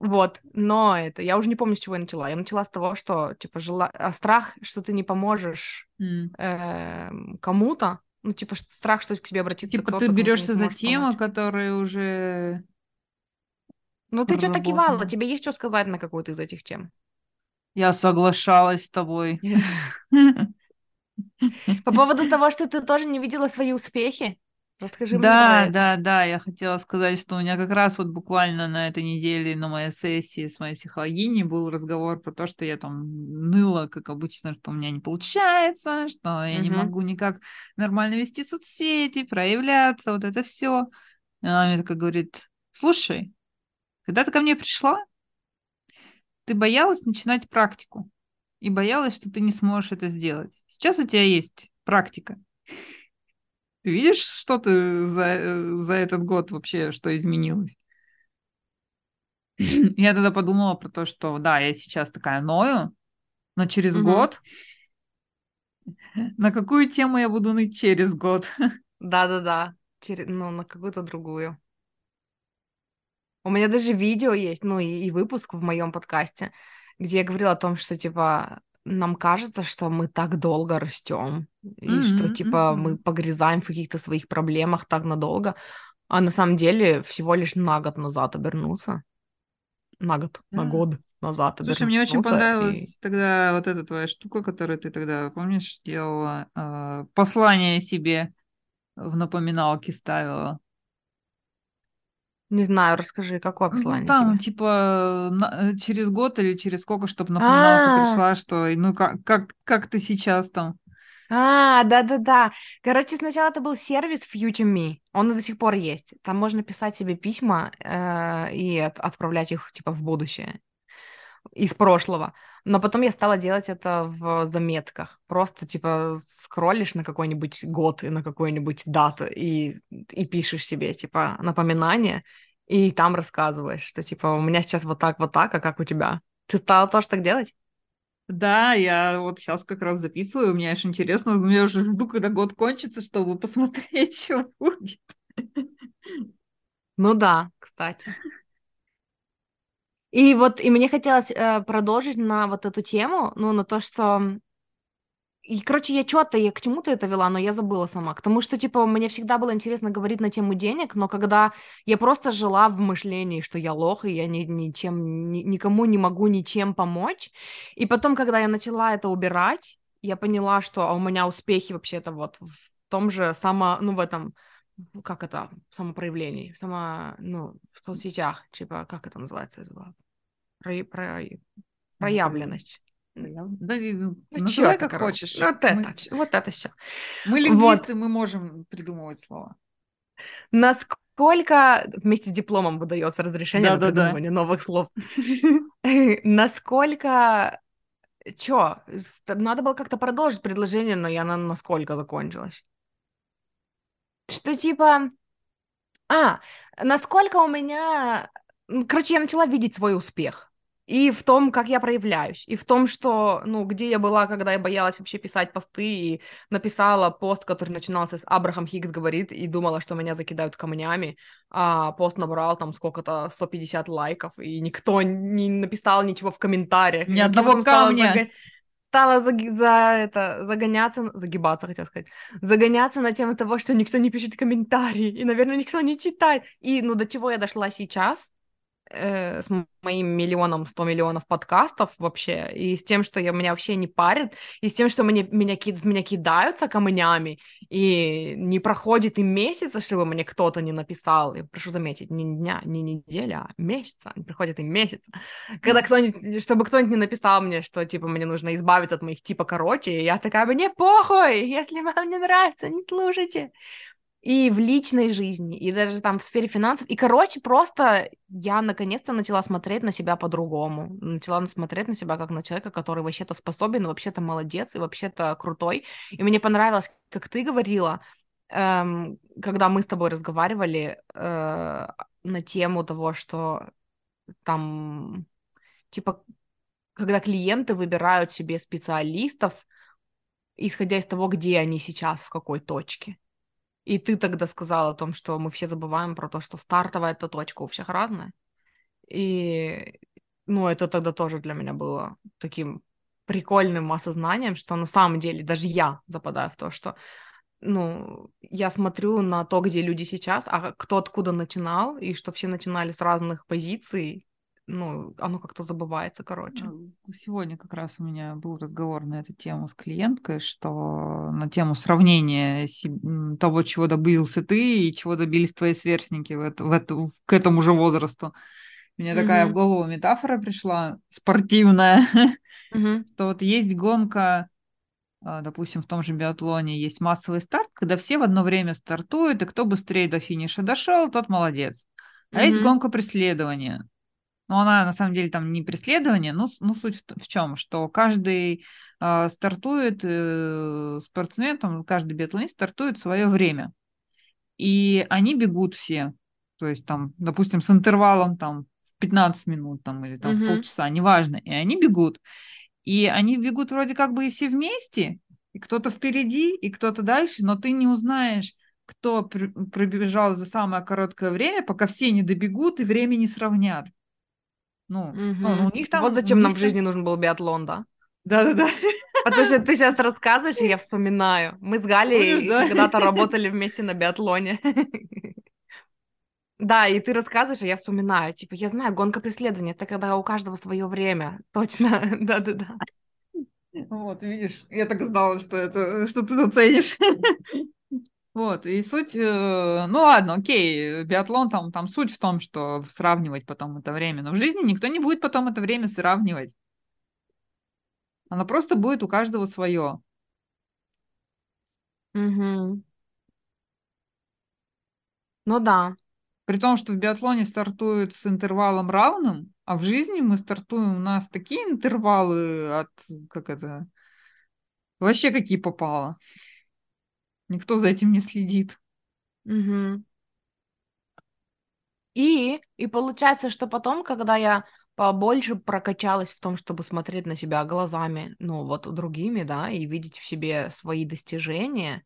Вот, но это, я уже не помню, с чего я начала. Я начала с того, что, типа, жела... а страх, что ты не поможешь mm. э, кому-то, ну, типа, страх, что к тебе обратиться Типа, ты берешься за темы, которые уже ну ты что-то кивала, тебе есть что сказать на какую-то из этих тем? Я соглашалась с тобой. По поводу того, что ты тоже не видела свои успехи? Расскажи мне Да, да, да, я хотела сказать, что у меня как раз вот буквально на этой неделе на моей сессии с моей психологиней был разговор про то, что я там ныла, как обычно, что у меня не получается, что я не могу никак нормально вести соцсети, проявляться, вот это все. И она мне такая говорит, слушай, когда ты ко мне пришла, ты боялась начинать практику и боялась, что ты не сможешь это сделать. Сейчас у тебя есть практика. Ты видишь, что ты за, за этот год вообще, что изменилось? Я тогда подумала про то, что да, я сейчас такая ною, но через угу. год на какую тему я буду ныть через год? Да-да-да, через, ну, на какую-то другую. У меня даже видео есть, ну и, и выпуск в моем подкасте, где я говорила о том, что типа нам кажется, что мы так долго растем, и mm-hmm, что типа mm-hmm. мы погрязаем в каких-то своих проблемах так надолго, а на самом деле всего лишь на год назад обернуться. На год, yeah. на год назад Слушай, мне очень понравилась и... тогда вот эта твоя штука, которую ты тогда, помнишь, делала, э, послание себе в напоминалке ставила. Не знаю, расскажи, какое ну, послание там, тебе? типа, на, э, через год или через сколько, чтобы напоминалка А, пришла, что, ну, как, как, как ты сейчас там? А, да-да-да. Короче, сначала это был сервис Future Me. Он и до сих пор есть. Там можно писать себе письма э, и от- отправлять их, типа, в будущее из прошлого. Но потом я стала делать это в заметках. Просто, типа, скроллишь на какой-нибудь год и на какой-нибудь дату и, и пишешь себе, типа, напоминание, и там рассказываешь, что, типа, у меня сейчас вот так, вот так, а как у тебя? Ты стала тоже так делать? Да, я вот сейчас как раз записываю, мне аж интересно, я уже жду, когда год кончится, чтобы посмотреть, что будет. Ну да, кстати. И вот, и мне хотелось э, продолжить на вот эту тему, ну, на то, что... И, короче, я что-то, я к чему-то это вела, но я забыла сама. К тому, что, типа, мне всегда было интересно говорить на тему денег, но когда я просто жила в мышлении, что я лох, и я ни, ничем, ни, никому не могу ничем помочь, и потом, когда я начала это убирать, я поняла, что а у меня успехи вообще-то вот в том же само, ну, в этом как это, самопроявлении, само, ну, в соцсетях, типа, как это называется? Про, про, проявленность. Да, ну, ну чё как короче. хочешь. Вот мы... это, вот это все. Мы лингвисты, вот. мы можем придумывать слова. Насколько вместе с дипломом выдается разрешение да, на да, придумывание да. новых слов? Насколько Чё, надо было как-то продолжить предложение, но я на насколько закончилась. Что типа... А, насколько у меня... Короче, я начала видеть свой успех. И в том, как я проявляюсь, и в том, что, ну, где я была, когда я боялась вообще писать посты, и написала пост, который начинался с «Абрахам Хиггс говорит», и думала, что меня закидают камнями, а пост набрал там сколько-то 150 лайков, и никто не написал ничего в комментариях. Ни одного камня стала за, за это, загоняться, загибаться, хотел сказать, загоняться на тему того, что никто не пишет комментарии, и, наверное, никто не читает. И, ну, до чего я дошла сейчас, э, с моим миллионом, сто миллионов подкастов вообще, и с тем, что я, меня вообще не парит, и с тем, что мне, меня, в меня кидаются камнями, и не проходит и месяца, чтобы мне кто-то не написал, и прошу заметить, не дня, не неделя, а месяца, не проходит и месяц, когда кто-нибудь, чтобы кто-нибудь не написал мне, что, типа, мне нужно избавиться от моих типа короче, и я такая, мне похуй, если вам не нравится, не слушайте, и в личной жизни, и даже там в сфере финансов. И, короче, просто я наконец-то начала смотреть на себя по-другому. Начала смотреть на себя как на человека, который вообще-то способен, вообще-то молодец и вообще-то крутой. И мне понравилось, как ты говорила, эм, когда мы с тобой разговаривали э, на тему того, что там, типа, когда клиенты выбирают себе специалистов, исходя из того, где они сейчас, в какой точке. И ты тогда сказал о том, что мы все забываем про то, что стартовая эта точка у всех разная. И, ну, это тогда тоже для меня было таким прикольным осознанием, что на самом деле даже я западаю в то, что, ну, я смотрю на то, где люди сейчас, а кто откуда начинал, и что все начинали с разных позиций, ну, оно как-то забывается, короче. Сегодня как раз у меня был разговор на эту тему с клиенткой, что на тему сравнения того, чего добился ты и чего добились твои сверстники в это, в это, к этому же возрасту. Мне mm-hmm. такая в голову метафора пришла спортивная, mm-hmm. что вот есть гонка, а, допустим, в том же биатлоне есть массовый старт, когда все в одно время стартуют, и кто быстрее до финиша дошел, тот молодец. А mm-hmm. есть гонка преследования но она на самом деле там не преследование, ну, ну суть в, в чем, что каждый э, стартует э, спортсмен, там, каждый биатлонист стартует в свое время. И они бегут все, то есть там, допустим, с интервалом там в 15 минут там, или там mm-hmm. в полчаса, неважно, и они бегут. И они бегут вроде как бы и все вместе, и кто-то впереди, и кто-то дальше, но ты не узнаешь, кто пробежал за самое короткое время, пока все не добегут и время не сравнят. Ну, угу. ну, у них там... Вот зачем нам в жизни нужен был биатлон, да? Да-да-да. Потому что ты сейчас рассказываешь, и я вспоминаю. Мы с Галей да? когда-то работали вместе на биатлоне. Да, и ты рассказываешь, а я вспоминаю. Типа, я знаю, гонка преследования, это когда у каждого свое время. Точно, да-да-да. Вот, видишь, я так знала, что это, что ты заценишь. Вот, и суть, э, ну ладно, окей, биатлон там, там суть в том, что сравнивать потом это время, но в жизни никто не будет потом это время сравнивать. Оно просто будет у каждого свое. Угу. Ну да. При том, что в биатлоне стартуют с интервалом равным, а в жизни мы стартуем, у нас такие интервалы от, как это, вообще какие попало. Никто за этим не следит. Угу. И, и получается, что потом, когда я побольше прокачалась в том, чтобы смотреть на себя глазами, ну, вот другими, да, и видеть в себе свои достижения,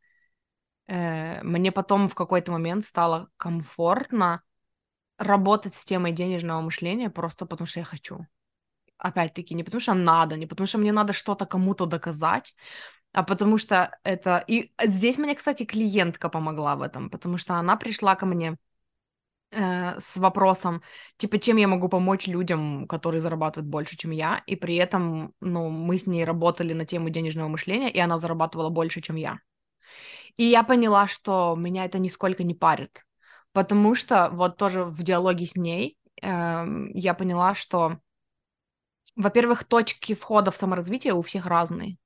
э, мне потом в какой-то момент стало комфортно работать с темой денежного мышления просто потому, что я хочу. Опять-таки, не потому что надо, не потому что мне надо что-то кому-то доказать, а потому что это... И здесь мне, кстати, клиентка помогла в этом, потому что она пришла ко мне э, с вопросом, типа, чем я могу помочь людям, которые зарабатывают больше, чем я, и при этом, ну, мы с ней работали на тему денежного мышления, и она зарабатывала больше, чем я. И я поняла, что меня это нисколько не парит, потому что вот тоже в диалоге с ней э, я поняла, что, во-первых, точки входа в саморазвитие у всех разные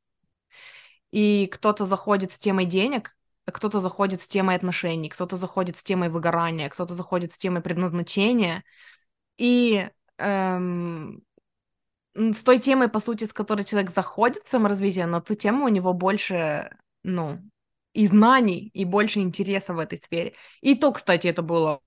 и кто-то заходит с темой денег, кто-то заходит с темой отношений, кто-то заходит с темой выгорания, кто-то заходит с темой предназначения. И эм, с той темой, по сути, с которой человек заходит в саморазвитие, на ту тему у него больше, ну, и знаний, и больше интереса в этой сфере. И то, кстати, это было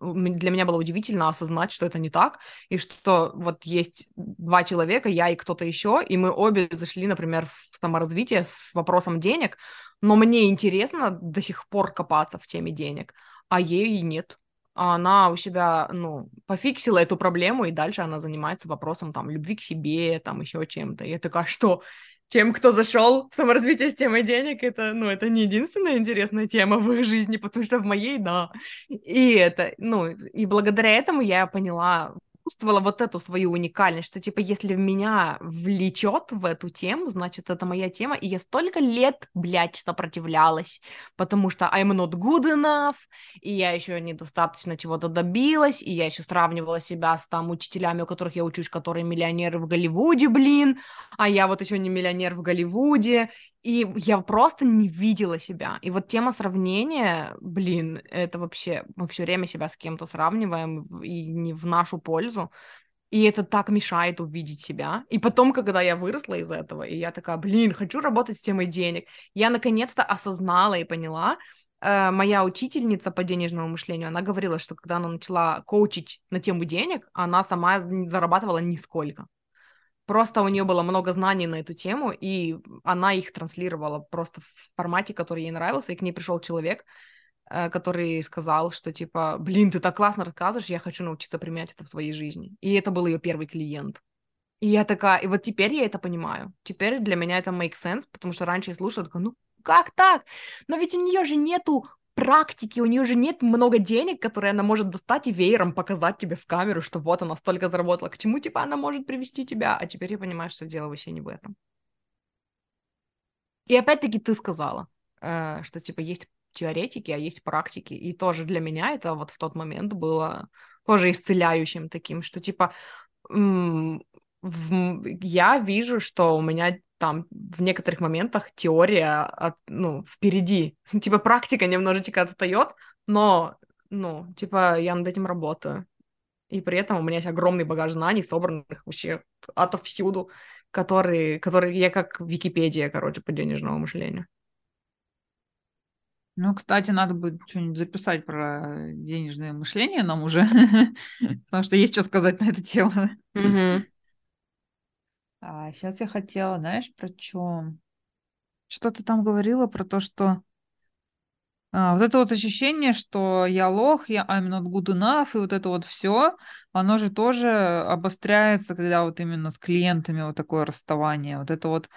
для меня было удивительно осознать, что это не так, и что вот есть два человека, я и кто-то еще, и мы обе зашли, например, в саморазвитие с вопросом денег, но мне интересно до сих пор копаться в теме денег, а ей нет. А она у себя, ну, пофиксила эту проблему, и дальше она занимается вопросом, там, любви к себе, там, еще чем-то. Я такая, что, тем, кто зашел в саморазвитие с темой денег, это, ну, это не единственная интересная тема в их жизни, потому что в моей, да. И это, ну, и благодаря этому я поняла чувствовала вот эту свою уникальность, что, типа, если меня влечет в эту тему, значит, это моя тема, и я столько лет, блядь, сопротивлялась, потому что I'm not good enough, и я еще недостаточно чего-то добилась, и я еще сравнивала себя с там учителями, у которых я учусь, которые миллионеры в Голливуде, блин, а я вот еще не миллионер в Голливуде, и я просто не видела себя. И вот тема сравнения, блин, это вообще мы все время себя с кем-то сравниваем и не в нашу пользу. И это так мешает увидеть себя. И потом, когда я выросла из этого, и я такая, блин, хочу работать с темой денег, я наконец-то осознала и поняла, э, моя учительница по денежному мышлению, она говорила, что когда она начала коучить на тему денег, она сама зарабатывала нисколько. Просто у нее было много знаний на эту тему, и она их транслировала просто в формате, который ей нравился, и к ней пришел человек, э, который сказал, что типа, блин, ты так классно рассказываешь, я хочу научиться применять это в своей жизни. И это был ее первый клиент. И я такая, и вот теперь я это понимаю. Теперь для меня это make sense, потому что раньше я слушала, такая, ну как так? Но ведь у нее же нету практики, у нее же нет много денег, которые она может достать и веером показать тебе в камеру, что вот она столько заработала. К чему, типа, она может привести тебя? А теперь я понимаю, что дело вообще не в этом. И опять-таки ты сказала, э, что, типа, есть теоретики, а есть практики. И тоже для меня это вот в тот момент было тоже исцеляющим таким, что, типа, я вижу, что у меня там в некоторых моментах теория от, ну, впереди. Типа практика немножечко отстает, но, ну, типа я над этим работаю. И при этом у меня есть огромный багаж знаний, собранных вообще отовсюду, которые, которые я как Википедия, короче, по денежному мышлению. Ну, кстати, надо будет что-нибудь записать про денежное мышление нам уже, потому что есть что сказать на эту тему. А сейчас я хотела, знаешь, про что? Что ты там говорила про то, что а, вот это вот ощущение, что я лох, я I'm not good enough, и вот это вот все, оно же тоже обостряется, когда вот именно с клиентами вот такое расставание. Вот это вот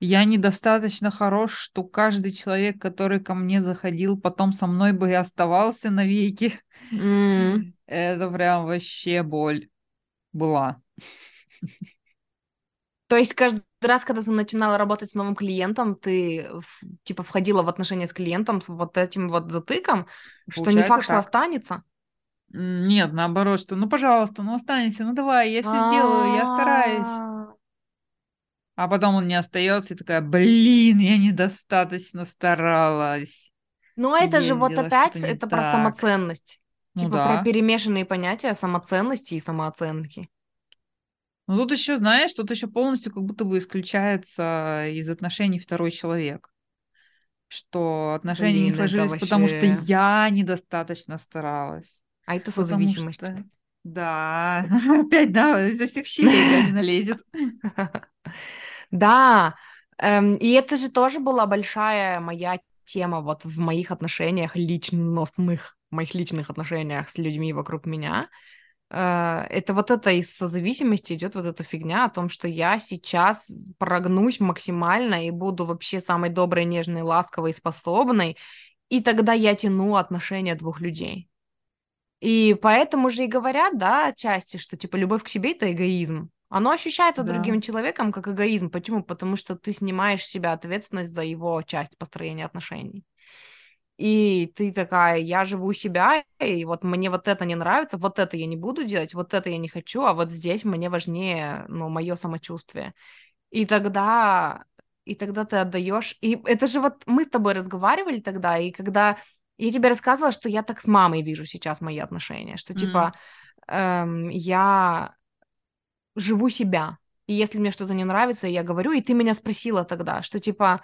я недостаточно хорош, что каждый человек, который ко мне заходил, потом со мной бы и оставался навеки. Mm. Это прям вообще боль была. То есть каждый раз, когда ты начинала работать с новым клиентом, ты типа входила в отношения с клиентом с вот этим вот затыком, Получается, что не факт, как? что останется? Нет, наоборот, что ну пожалуйста, ну останься, ну давай, я все сделаю, я стараюсь. А потом он не остается и такая, блин, я недостаточно старалась. Но это же вот опять это про самоценность. Ну типа про перемешанные понятия самоценности и самооценки. Ну тут еще, знаешь, тут еще полностью как будто бы исключается из отношений второй человек. Что отношения Блин, не сложились, вообще... потому что я недостаточно старалась. А это созависимость. Что... Да, опять, да, изо всех щелей не налезет. Да, эм, и это же тоже была большая моя тема вот в моих отношениях личных, моих личных отношениях с людьми вокруг меня, это вот это из созависимости идет вот эта фигня о том, что я сейчас прогнусь максимально и буду вообще самой доброй, нежной, ласковой, способной, и тогда я тяну отношения двух людей. И поэтому же и говорят, да, отчасти, что типа любовь к себе это эгоизм. Оно ощущается да. другим человеком как эгоизм. Почему? Потому что ты снимаешь с себя ответственность за его часть построения отношений и ты такая, я живу себя, и вот мне вот это не нравится, вот это я не буду делать, вот это я не хочу, а вот здесь мне важнее, ну, мое самочувствие. И тогда, и тогда ты отдаешь, и это же вот мы с тобой разговаривали тогда, и когда я тебе рассказывала, что я так с мамой вижу сейчас мои отношения, что mm-hmm. типа эм, я живу себя, и если мне что-то не нравится, я говорю, и ты меня спросила тогда, что типа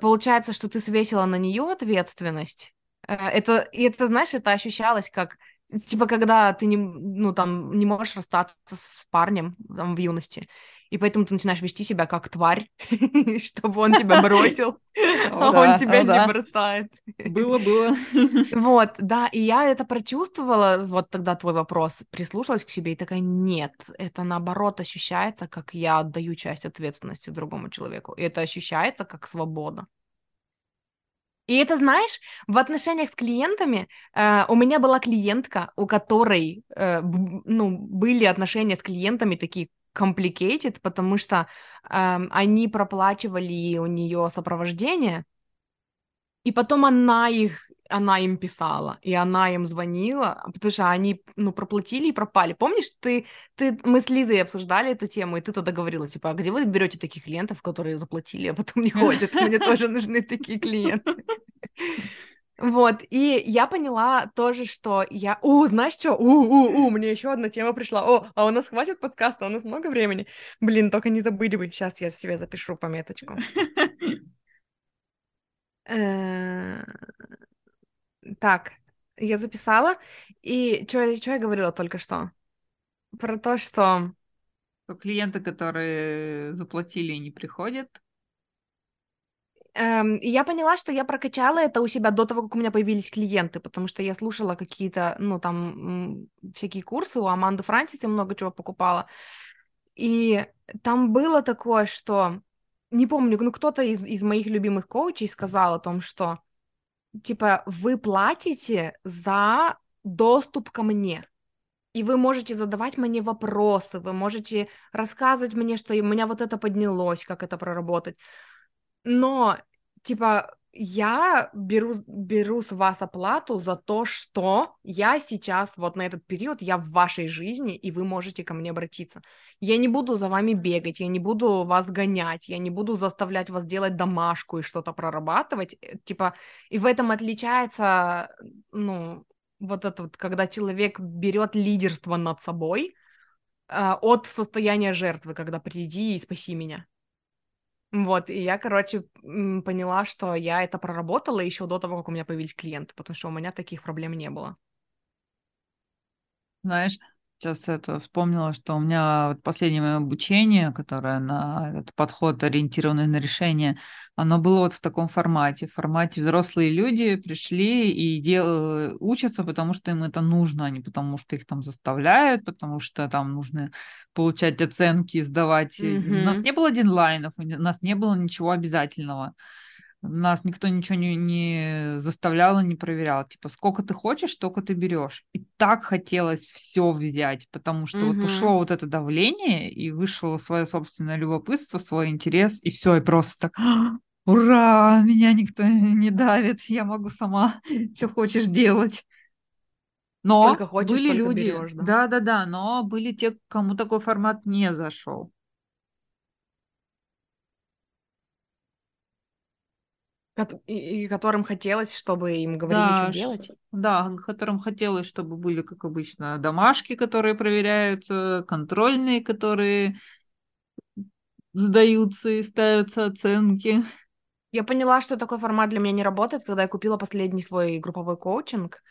получается, что ты свесила на нее ответственность. Э, это, это, знаешь, это ощущалось как, типа, когда ты не, ну, там, не можешь расстаться с парнем там, в юности, и поэтому ты начинаешь вести себя как тварь, чтобы он тебя бросил, а он тебя не бросает. Было, было. Вот, да, и я это прочувствовала, вот тогда твой вопрос, прислушалась к себе и такая, нет, это наоборот ощущается, как я отдаю часть ответственности другому человеку, и это ощущается как свобода. И это, знаешь, в отношениях с клиентами э, у меня была клиентка, у которой, э, ну, были отношения с клиентами такие complicated, потому что э, они проплачивали у нее сопровождение, и потом она их, она им писала, и она им звонила, потому что они, ну, проплатили и пропали. Помнишь, ты, ты, мы с Лизой обсуждали эту тему, и ты тогда говорила, типа, а где вы берете таких клиентов, которые заплатили, а потом не ходят? Мне тоже нужны такие клиенты. Вот, и я поняла тоже, что я... У, знаешь что? У, у, у, мне еще одна тема пришла. О, а у нас хватит подкаста, у нас много времени. Блин, только не забыть бы. Сейчас я себе запишу пометочку. Э, Так, я записала. И что я говорила только что? Про то, что... То Клиенты, которые заплатили и не приходят. Эм, я поняла, что я прокачала это у себя до того, как у меня появились клиенты, потому что я слушала какие-то, ну, там, всякие курсы у Аманды Франсис, я много чего покупала. И там было такое, что, не помню, ну, кто-то из, из моих любимых коучей сказал о том, что, типа, вы платите за доступ ко мне. И вы можете задавать мне вопросы, вы можете рассказывать мне, что у меня вот это поднялось, как это проработать. Но, типа, я беру, беру с вас оплату за то, что я сейчас, вот на этот период, я в вашей жизни, и вы можете ко мне обратиться. Я не буду за вами бегать, я не буду вас гонять, я не буду заставлять вас делать домашку и что-то прорабатывать. Э, Типа, и в этом отличается, ну, вот это вот, когда человек берет лидерство над собой а, от состояния жертвы, когда приди и спаси меня. Вот, и я, короче, поняла, что я это проработала еще до того, как у меня появились клиенты, потому что у меня таких проблем не было. Знаешь, сейчас это вспомнила, что у меня вот последнее мое обучение, которое на этот подход, ориентированный на решение, оно было вот в таком формате. В формате взрослые люди пришли и дел... учатся, потому что им это нужно, а не потому что их там заставляют, потому что там нужно получать оценки, сдавать. У нас не было дедлайнов, у нас не было ничего обязательного. Нас никто ничего не, не заставлял и не проверял. Типа, сколько ты хочешь, столько ты берешь. И так хотелось все взять, потому что вот Мгм. ушло вот это давление, и вышло свое собственное любопытство, свой интерес, и все, и просто так, «А, ура, меня никто не давит, я могу сама что хочешь делать. Но Сколько хочешь, были люди, берешь, да. да-да-да, но были те, кому такой формат не зашел. И, и которым хотелось, чтобы им говорили, Да, что делать. да, которым хотелось, чтобы были, как обычно, домашки, которые проверяются, контрольные, которые сдаются и ставятся оценки. Я поняла, что такой формат для меня не работает, когда я купила последний свой групповой коучинг,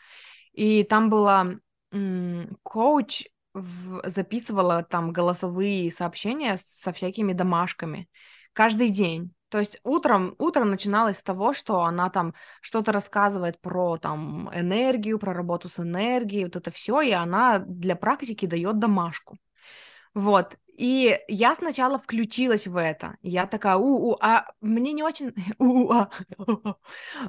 и там была м, коуч в- записывала там голосовые сообщения со всякими домашками каждый день. То есть утром, утро начиналось с того, что она там что-то рассказывает про там энергию, про работу с энергией, вот это все, и она для практики дает домашку. Вот. И я сначала включилась в это. Я такая, у, у, а мне не очень, у, а,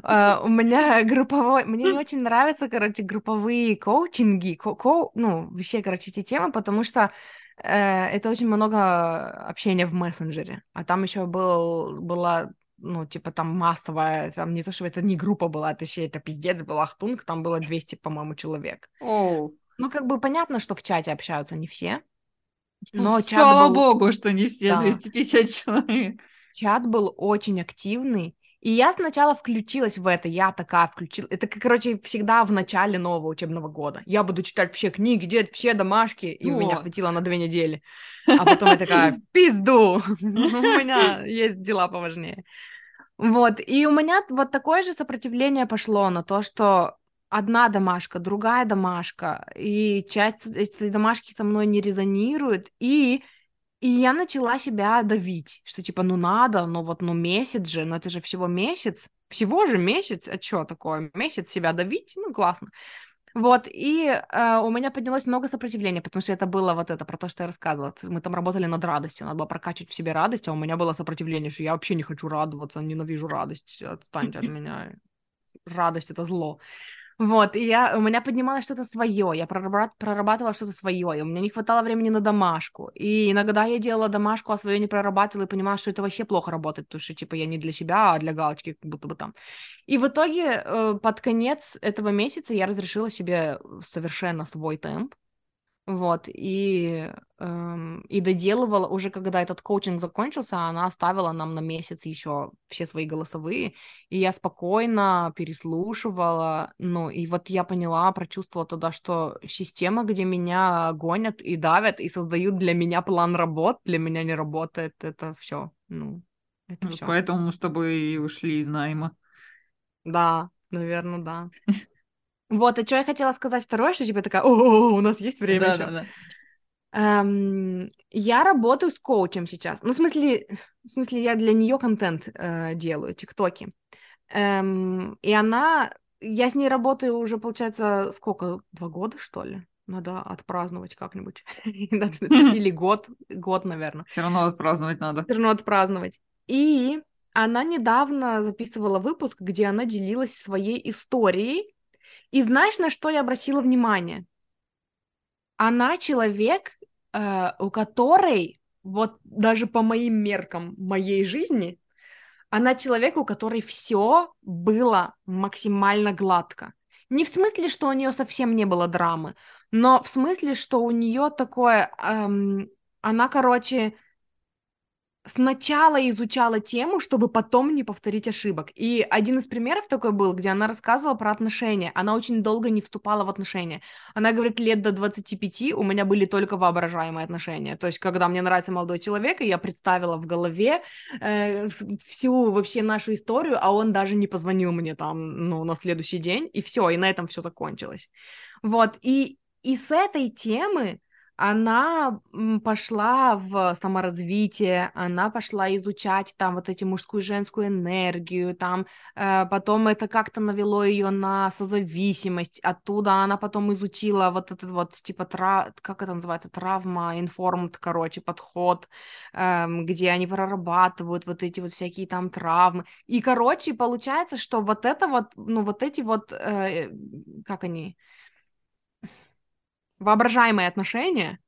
а, у меня групповой, мне не очень нравятся, короче, групповые коучинги, ко- ко- ну, вообще, короче, эти темы, потому что это очень много общения в мессенджере, а там еще был, была ну, типа, там массовая, там не то, что это не группа была, это еще это пиздец был Ахтунг, там было 200, по-моему, человек. Оу. Ну, как бы понятно, что в чате общаются не все, но чат Слава был, богу, что не все да, 250 человек. чат был очень активный. И я сначала включилась в это, я такая включила. Это, короче, всегда в начале нового учебного года. Я буду читать все книги, делать все домашки, и у меня хватило на две недели. А потом я такая, пизду, у меня есть дела поважнее. Вот, и у меня вот такое же сопротивление пошло на то, что одна домашка, другая домашка, и часть этой домашки со мной не резонирует, и, и я начала себя давить, что типа, ну надо, ну вот, ну месяц же, ну это же всего месяц, всего же месяц, а что такое, месяц себя давить, ну классно. Вот, и э, у меня поднялось много сопротивления, потому что это было вот это, про то, что я рассказывала. Мы там работали над радостью, надо было прокачивать в себе радость, а у меня было сопротивление, что я вообще не хочу радоваться, ненавижу радость, отстаньте от меня. радость — это зло. Вот, и я, у меня поднималось что-то свое, я прорабатывала что-то свое, и у меня не хватало времени на домашку. И иногда я делала домашку, а свое не прорабатывала, и понимала, что это вообще плохо работает, потому что, типа, я не для себя, а для галочки, как будто бы там. И в итоге э, под конец этого месяца я разрешила себе совершенно свой темп, вот, и, эм, и доделывала уже, когда этот коучинг закончился, она оставила нам на месяц еще все свои голосовые, и я спокойно переслушивала, ну, и вот я поняла, прочувствовала тогда, что система, где меня гонят и давят, и создают для меня план работ, для меня не работает, это все, ну, это Вот все. Поэтому мы с тобой и ушли из найма. Да, наверное, да. Вот, а что я хотела сказать второе, что типа такая, о, у нас есть время еще. Да-да-да. Эм, я работаю с коучем сейчас. Ну, в смысле, в смысле, я для нее контент э, делаю, тиктоки. Эм, и она, я с ней работаю уже, получается, сколько, два года, что ли? Надо отпраздновать как-нибудь. Или год, год, наверное. Все равно отпраздновать надо. Все равно отпраздновать. И она недавно записывала выпуск, где она делилась своей историей. И знаешь, на что я обратила внимание? Она человек, э, у которой, вот даже по моим меркам моей жизни, она человек, у которой все было максимально гладко. Не в смысле, что у нее совсем не было драмы, но в смысле, что у нее такое, эм, она, короче, сначала изучала тему, чтобы потом не повторить ошибок. И один из примеров такой был, где она рассказывала про отношения. Она очень долго не вступала в отношения. Она говорит, лет до 25 у меня были только воображаемые отношения. То есть, когда мне нравится молодой человек, и я представила в голове э, всю вообще нашу историю, а он даже не позвонил мне там, ну, на следующий день, и все, и на этом все закончилось. Вот, и, и с этой темы она пошла в саморазвитие, она пошла изучать там вот эти мужскую и женскую энергию, там э, потом это как-то навело ее на созависимость, оттуда она потом изучила вот этот вот типа тра... как это называется травма информт, короче, подход, э, где они прорабатывают вот эти вот всякие там травмы, и короче получается, что вот это вот, ну вот эти вот, э, как они воображаемые отношения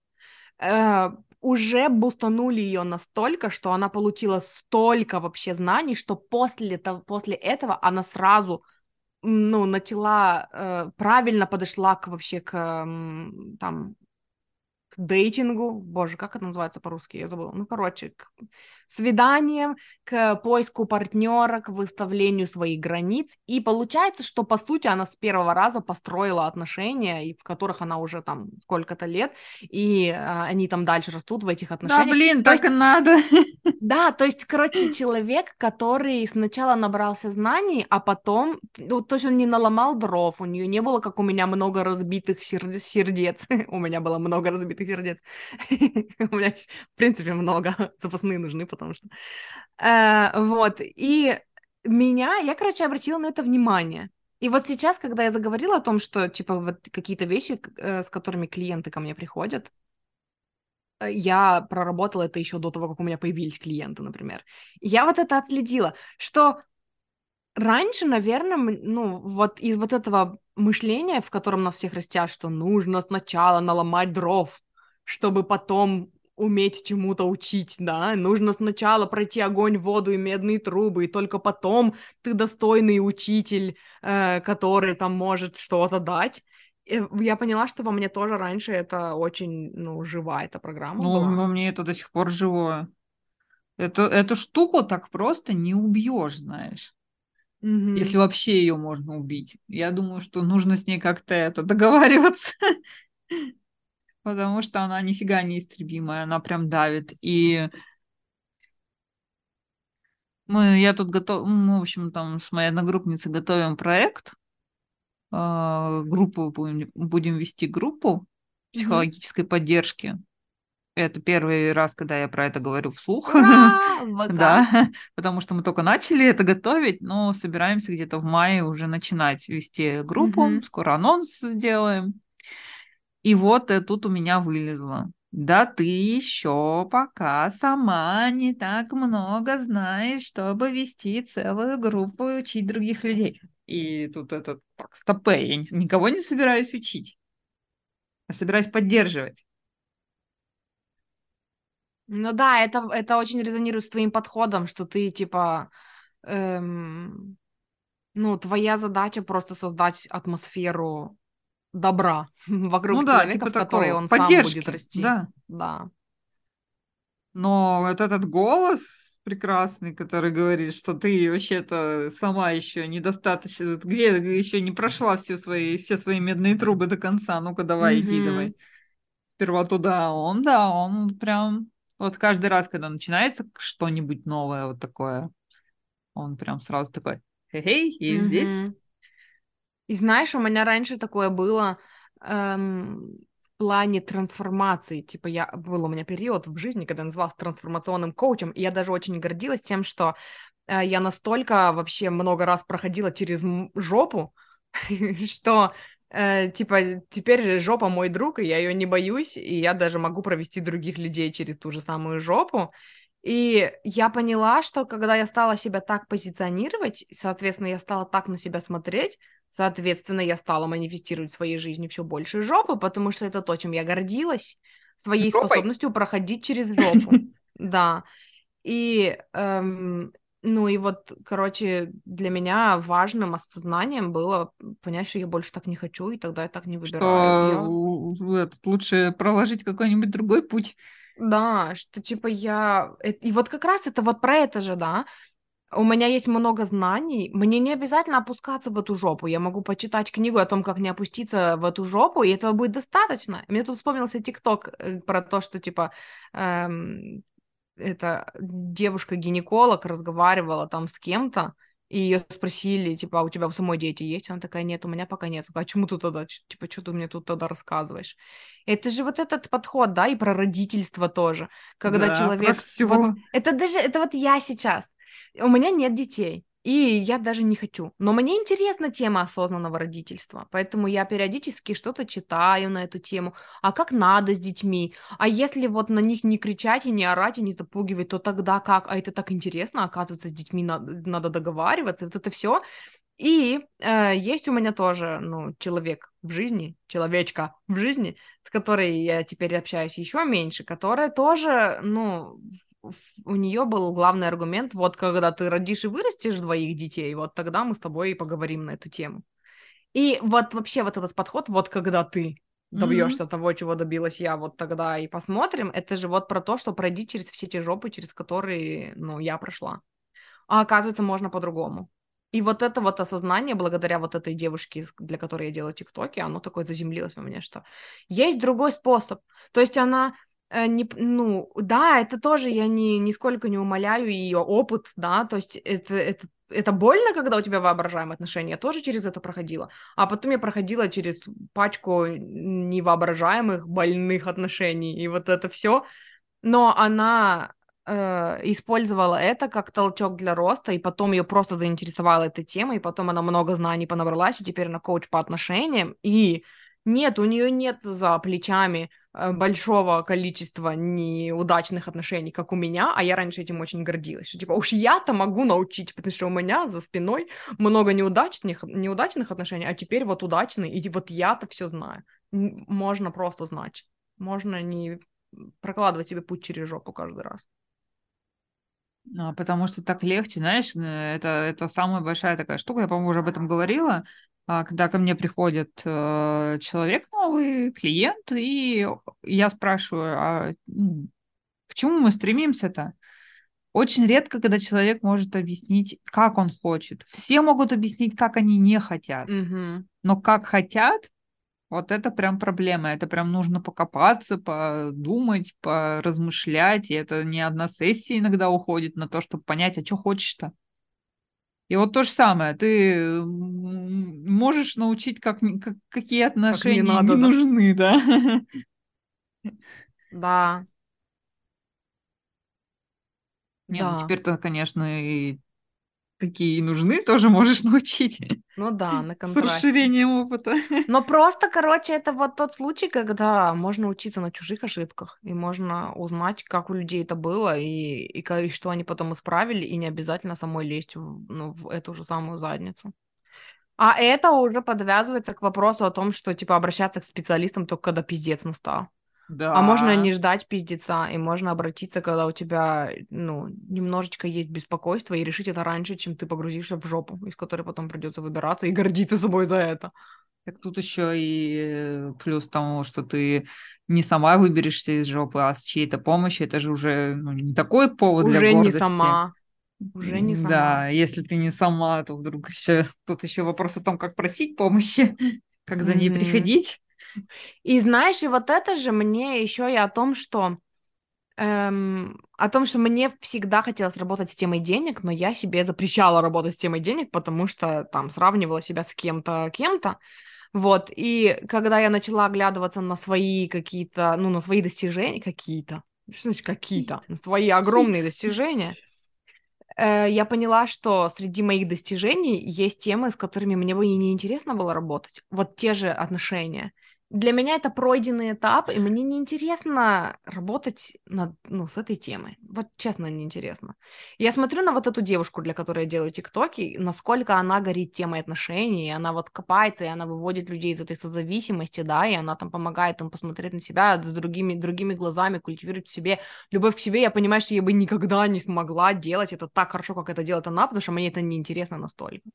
э, уже бустанули ее настолько, что она получила столько вообще знаний, что после, того, после этого она сразу ну, начала, э, правильно подошла к вообще к там дейтингу, боже, как это называется по-русски, я забыла, ну, короче, к свиданиям, к поиску партнера, к выставлению своих границ, и получается, что, по сути, она с первого раза построила отношения, и в которых она уже там сколько-то лет, и а, они там дальше растут в этих отношениях. Да, блин, то так есть, и надо. Да, то есть, короче, человек, который сначала набрался знаний, а потом, ну, то есть он не наломал дров, у нее не было, как у меня, много разбитых сер- сердец, у меня было много разбитых сердец, у меня, в принципе, много, запасные нужны, потому что... Э, вот, и меня, я, короче, обратила на это внимание. И вот сейчас, когда я заговорила о том, что, типа, вот какие-то вещи, э, с которыми клиенты ко мне приходят, э, я проработала это еще до того, как у меня появились клиенты, например. Я вот это отследила, что раньше, наверное, ну, вот из вот этого мышления, в котором нас всех растят, что нужно сначала наломать дров, чтобы потом уметь чему-то учить, да, нужно сначала пройти огонь, воду и медные трубы, и только потом ты достойный учитель, э, который там может что-то дать. И я поняла, что во мне тоже раньше это очень, ну, живая эта программа Ну, была. во мне это до сих пор живое. Это, эту штуку так просто не убьешь, знаешь. Мгм. Если вообще ее можно убить. Я думаю, что нужно с ней как-то это договариваться. Потому что она нифига не истребимая, она прям давит. И мы, я тут готов, мы, в общем, там с моей одногруппницей готовим проект. А, группу будем, будем вести группу психологической поддержки. Это первый раз, когда я про это говорю вслух. Да, потому что мы только начали это готовить, но собираемся где-то в мае уже начинать вести группу. Скоро анонс сделаем. И вот тут у меня вылезло. Да ты еще пока сама не так много знаешь, чтобы вести целую группу и учить других людей. И тут этот, так, стопе, я никого не собираюсь учить, а собираюсь поддерживать. Ну да, это, это очень резонирует с твоим подходом, что ты типа, эм, ну, твоя задача просто создать атмосферу добра вокруг ну, да, человека, типа в которой он поддержки, сам будет расти. Да. да. Но вот этот голос прекрасный, который говорит, что ты вообще-то сама еще недостаточно, где еще не прошла все свои, все свои медные трубы до конца, ну-ка давай, mm-hmm. иди, давай. Сперва туда, он, да, он прям, вот каждый раз, когда начинается что-нибудь новое вот такое, он прям сразу такой, хей-хей, и mm-hmm. здесь. И знаешь, у меня раньше такое было, эм, плане трансформации. Типа, я был у меня период в жизни, когда я называлась трансформационным коучем, и я даже очень гордилась тем, что э, я настолько вообще много раз проходила через жопу, что э, типа теперь жопа мой друг, и я ее не боюсь, и я даже могу провести других людей через ту же самую жопу. И я поняла, что когда я стала себя так позиционировать, соответственно, я стала так на себя смотреть, Соответственно, я стала манифестировать в своей жизни все больше жопы, потому что это то, чем я гордилась, своей Жопой? способностью проходить через жопу. Да. И, эм, ну и вот, короче, для меня важным осознанием было понять, что я больше так не хочу, и тогда я так не выбираю. Что я... лучше проложить какой-нибудь другой путь. Да, что типа я... И вот как раз это вот про это же, да, у меня есть много знаний, мне не обязательно опускаться в эту жопу, я могу почитать книгу о том, как не опуститься в эту жопу, и этого будет достаточно. Мне тут вспомнился ТикТок э, про то, что, типа, эм, эта девушка-гинеколог разговаривала там с кем-то, и ее спросили, типа, а у тебя у самой дети есть? Она такая, нет, у меня пока нет. А чему ты тогда, типа, что ты мне тут тогда рассказываешь? Это же вот этот подход, да, и про родительство тоже. Когда да, человек... Про все. Вот, это даже, это вот я сейчас. У меня нет детей. И я даже не хочу. Но мне интересна тема осознанного родительства, поэтому я периодически что-то читаю на эту тему. А как надо с детьми? А если вот на них не кричать и не орать и не запугивать, то тогда как? А это так интересно, оказывается, с детьми надо, надо договариваться, вот это все. И э, есть у меня тоже, ну, человек в жизни, человечка в жизни, с которой я теперь общаюсь еще меньше, которая тоже, ну, у нее был главный аргумент, вот когда ты родишь и вырастешь двоих детей, вот тогда мы с тобой и поговорим на эту тему. И вот вообще вот этот подход, вот когда ты добьешься mm-hmm. того, чего добилась я, вот тогда и посмотрим. Это же вот про то, что пройди через все те жопы, через которые, ну, я прошла. А оказывается, можно по-другому. И вот это вот осознание, благодаря вот этой девушке, для которой я делаю тиктоки, оно такое заземлилось во мне, что есть другой способ. То есть она не, ну, да, это тоже я не, нисколько не умоляю ее опыт, да, то есть это, это, это больно, когда у тебя воображаемые отношения, я тоже через это проходила, а потом я проходила через пачку невоображаемых больных отношений, и вот это все, но она э, использовала это как толчок для роста, и потом ее просто заинтересовала эта тема, и потом она много знаний понабралась, и теперь она коуч по отношениям, и нет, у нее нет за плечами Э, большого количества неудачных отношений, как у меня, а я раньше этим очень гордилась, что типа уж я-то могу научить, потому что у меня за спиной много неудачных, неудачных отношений, а теперь вот удачные, и вот я-то все знаю. Можно просто знать, можно не прокладывать себе путь через жопу каждый раз. А, потому что так легче, знаешь, э, это, это самая большая такая штука, я, по-моему, уже об этом говорила, когда ко мне приходит э, человек новый, клиент, и я спрашиваю, а к чему мы стремимся-то? Очень редко, когда человек может объяснить, как он хочет. Все могут объяснить, как они не хотят. Mm-hmm. Но как хотят, вот это прям проблема. Это прям нужно покопаться, подумать, поразмышлять. И это не одна сессия иногда уходит на то, чтобы понять, а что хочешь-то. И вот то же самое, ты можешь научить, как, как какие отношения как не, надо, не да? нужны, да. Да. Не, ну да. ну теперь-то, конечно, и какие нужны, тоже можешь научить. Ну да, на контрасте. С расширением опыта. Но просто, короче, это вот тот случай, когда можно учиться на чужих ошибках, и можно узнать, как у людей это было, и, и, и что они потом исправили, и не обязательно самой лезть в, ну, в эту же самую задницу. А это уже подвязывается к вопросу о том, что, типа, обращаться к специалистам только когда пиздец настал. Да. А можно не ждать пиздеца, и можно обратиться, когда у тебя, ну, немножечко есть беспокойство, и решить это раньше, чем ты погрузишься в жопу, из которой потом придется выбираться и гордиться собой за это. Так тут еще и э, плюс тому, что ты не сама выберешься из жопы, а с чьей-то помощью, это же уже ну, не такой повод Уже для не гордости. сама. Уже не сама. Да, если ты не сама, то вдруг еще тут еще вопрос о том, как просить помощи, как за ней Мгм. приходить. И знаешь, и вот это же мне еще и о том, что эм, о том, что мне всегда хотелось работать с темой денег, но я себе запрещала работать с темой денег, потому что там сравнивала себя с кем-то, кем-то. Вот, и когда я начала оглядываться на свои какие-то, ну, на свои достижения, какие-то, что значит какие-то, на свои огромные достижения, э, я поняла, что среди моих достижений есть темы, с которыми мне бы и не интересно было работать. Вот те же отношения. Для меня это пройденный этап, и мне неинтересно работать над, ну, с этой темой. Вот честно, неинтересно. Я смотрю на вот эту девушку, для которой я делаю тиктоки, насколько она горит темой отношений, и она вот копается, и она выводит людей из этой созависимости, да, и она там помогает им посмотреть на себя с другими, другими глазами, культивировать в себе любовь к себе. Я понимаю, что я бы никогда не смогла делать это так хорошо, как это делает она, потому что мне это неинтересно настолько.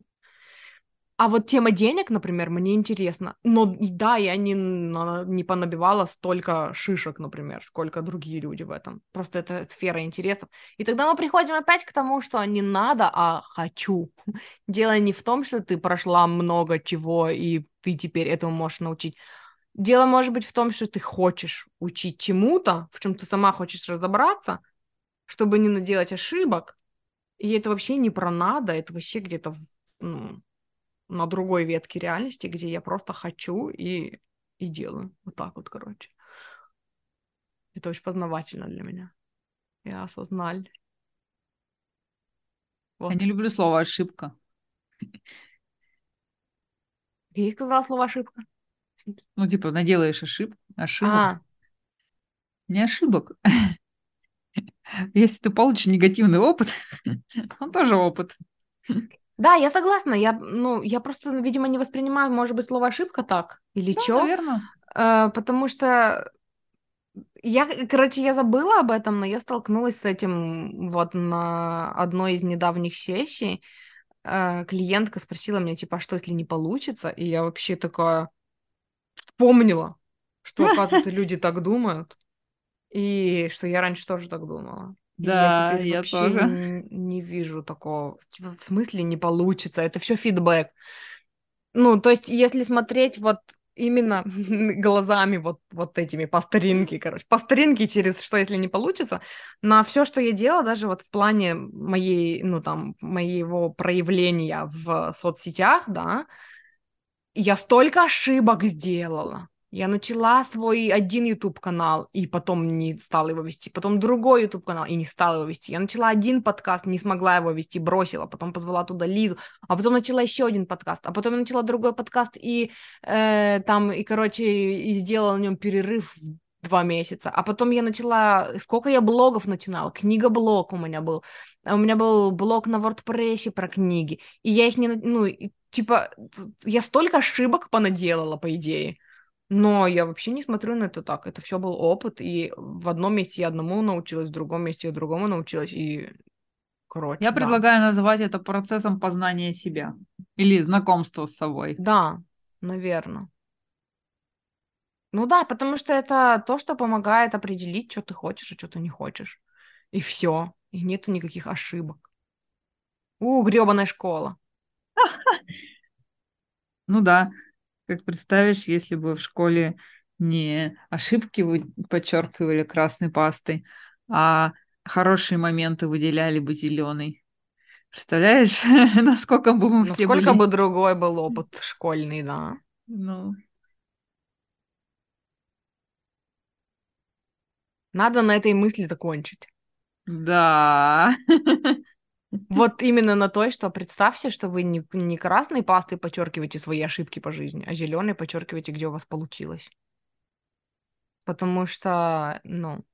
А вот тема денег, например, мне интересна. Но да, я не, не понабивала столько шишек, например, сколько другие люди в этом. Просто это сфера интересов. И тогда мы приходим опять к тому, что не надо, а хочу. Дело не в том, что ты прошла много чего, и ты теперь этому можешь научить. Дело может быть в том, что ты хочешь учить чему-то, в чем ты сама хочешь разобраться, чтобы не наделать ошибок. И это вообще не про надо, это вообще где-то ну, на другой ветке реальности, где я просто хочу и, и делаю. Вот так вот, короче. Это очень познавательно для меня. Я осознал. Вот. Я не люблю слово ошибка. Ты сказала слово ошибка? Ну, типа, наделаешь ошиб... ошибок. А, Не ошибок. Если ты получишь негативный опыт, он тоже опыт. да, я согласна. Я, ну, я просто, видимо, не воспринимаю, может быть, слово ошибка так или Да, чё. наверное. Э, потому что я, короче, я забыла об этом, но я столкнулась с этим вот на одной из недавних сессий. Э, клиентка спросила меня, типа, а что, если не получится? И я вообще такая вспомнила, что, оказывается, люди так думают, и что я раньше тоже так думала. И я Да, теперь я вообще тоже. н- не вижу такого. Типа, в смысле не получится? Это все фидбэк. Ну, то есть, если смотреть вот именно глазами вот, вот этими по старинке, короче, по старинке через что, если не получится, на все, что я делала, даже вот в плане моей, ну, там, моего проявления в соцсетях, да, я столько ошибок сделала. Я начала свой один YouTube-канал, и потом не стала его вести, потом другой YouTube-канал, и не стала его вести. Я начала один подкаст, не смогла его вести, бросила, потом позвала туда Лизу, а потом начала еще один подкаст, а потом я начала другой подкаст, и э, там, и, короче, и сделала на нем перерыв в два месяца, а потом я начала, сколько я блогов начинала, книга-блог у меня был, у меня был блог на WordPress про книги, и я их не, ну, типа, я столько ошибок понаделала, по идее, но я вообще не смотрю на это так. Это все был опыт, и в одном месте я одному научилась, в другом месте я другому научилась, и короче, Я да. предлагаю называть это процессом познания себя или знакомства с собой. Да, наверное. Ну да, потому что это то, что помогает определить, что ты хочешь, а что ты не хочешь. И все. И нету никаких ошибок. У, гребаная школа. Ну да, как представишь, если бы в школе не ошибки подчеркивали красной пастой, а хорошие моменты выделяли бы зеленый. Представляешь, насколько бы мы все Насколько были... бы другой был опыт школьный, да. Ну, Надо на этой мысли закончить. да. Вот именно на той, что представьте, что вы не, не красной пастой подчеркиваете свои ошибки по жизни, а зеленой подчеркиваете, где у вас получилось. Потому что, ну,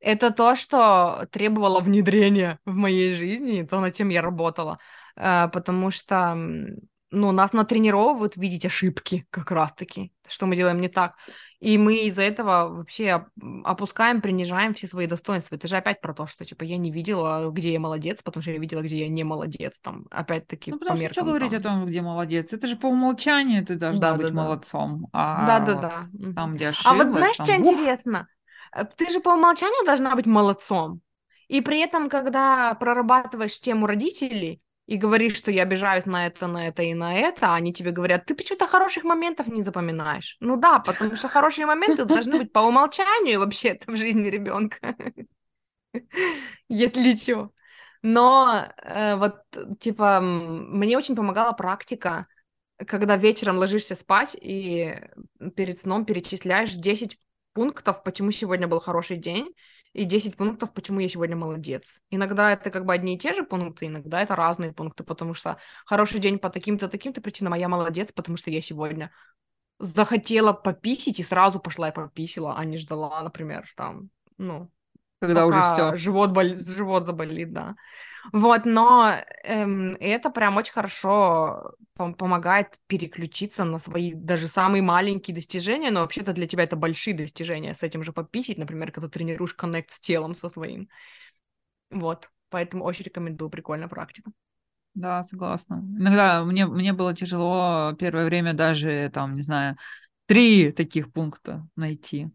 это то, что требовало внедрения в моей жизни, и то, над чем я работала. Э, Потому что, ну, нас натренировывают видеть ошибки как раз-таки, что мы делаем не так. И мы из-за этого вообще опускаем, принижаем все свои достоинства. Это же опять про то, что, типа, я не видела, где я молодец, потому что я видела, где я не молодец. Там, опять-таки, Ну, потому по что что меркам, говорить там. о том, где молодец? Это же по умолчанию ты должна Да, быть да, да. молодцом. А Да-да-да. вот Мгм. там, где А ошиблась, вот знаешь, там, что ух, интересно? Э, Ты же по умолчанию должна быть молодцом. И при этом, когда прорабатываешь тему родителей и говоришь, что я обижаюсь на это, на это и на это, они тебе говорят, ты почему-то хороших моментов не запоминаешь. Ну да, потому что хорошие моменты должны быть по умолчанию вообще-то в жизни ребенка. Если что. Но э, вот, типа, мне очень помогала практика, когда вечером ложишься спать и перед сном перечисляешь 10 пунктов, почему сегодня был хороший день, и 10 пунктов, почему я сегодня молодец. Иногда это как бы одни и те же пункты, иногда это разные пункты, потому что хороший день по таким-то, таким-то причинам, а я молодец, потому что я сегодня захотела пописить и сразу пошла и пописила, а не ждала, например, там, ну, когда уже все. живот, бол- живот заболит, да. Вот, но эм, это прям очень хорошо пом- помогает переключиться на свои даже самые маленькие достижения, но вообще-то для тебя это большие достижения, с этим же пописить, например, когда тренируешь коннект с телом со своим. Вот, поэтому очень рекомендую, прикольная практика. Да, согласна. Иногда мне, мне было тяжело первое время даже, там, не знаю, три таких пункта найти.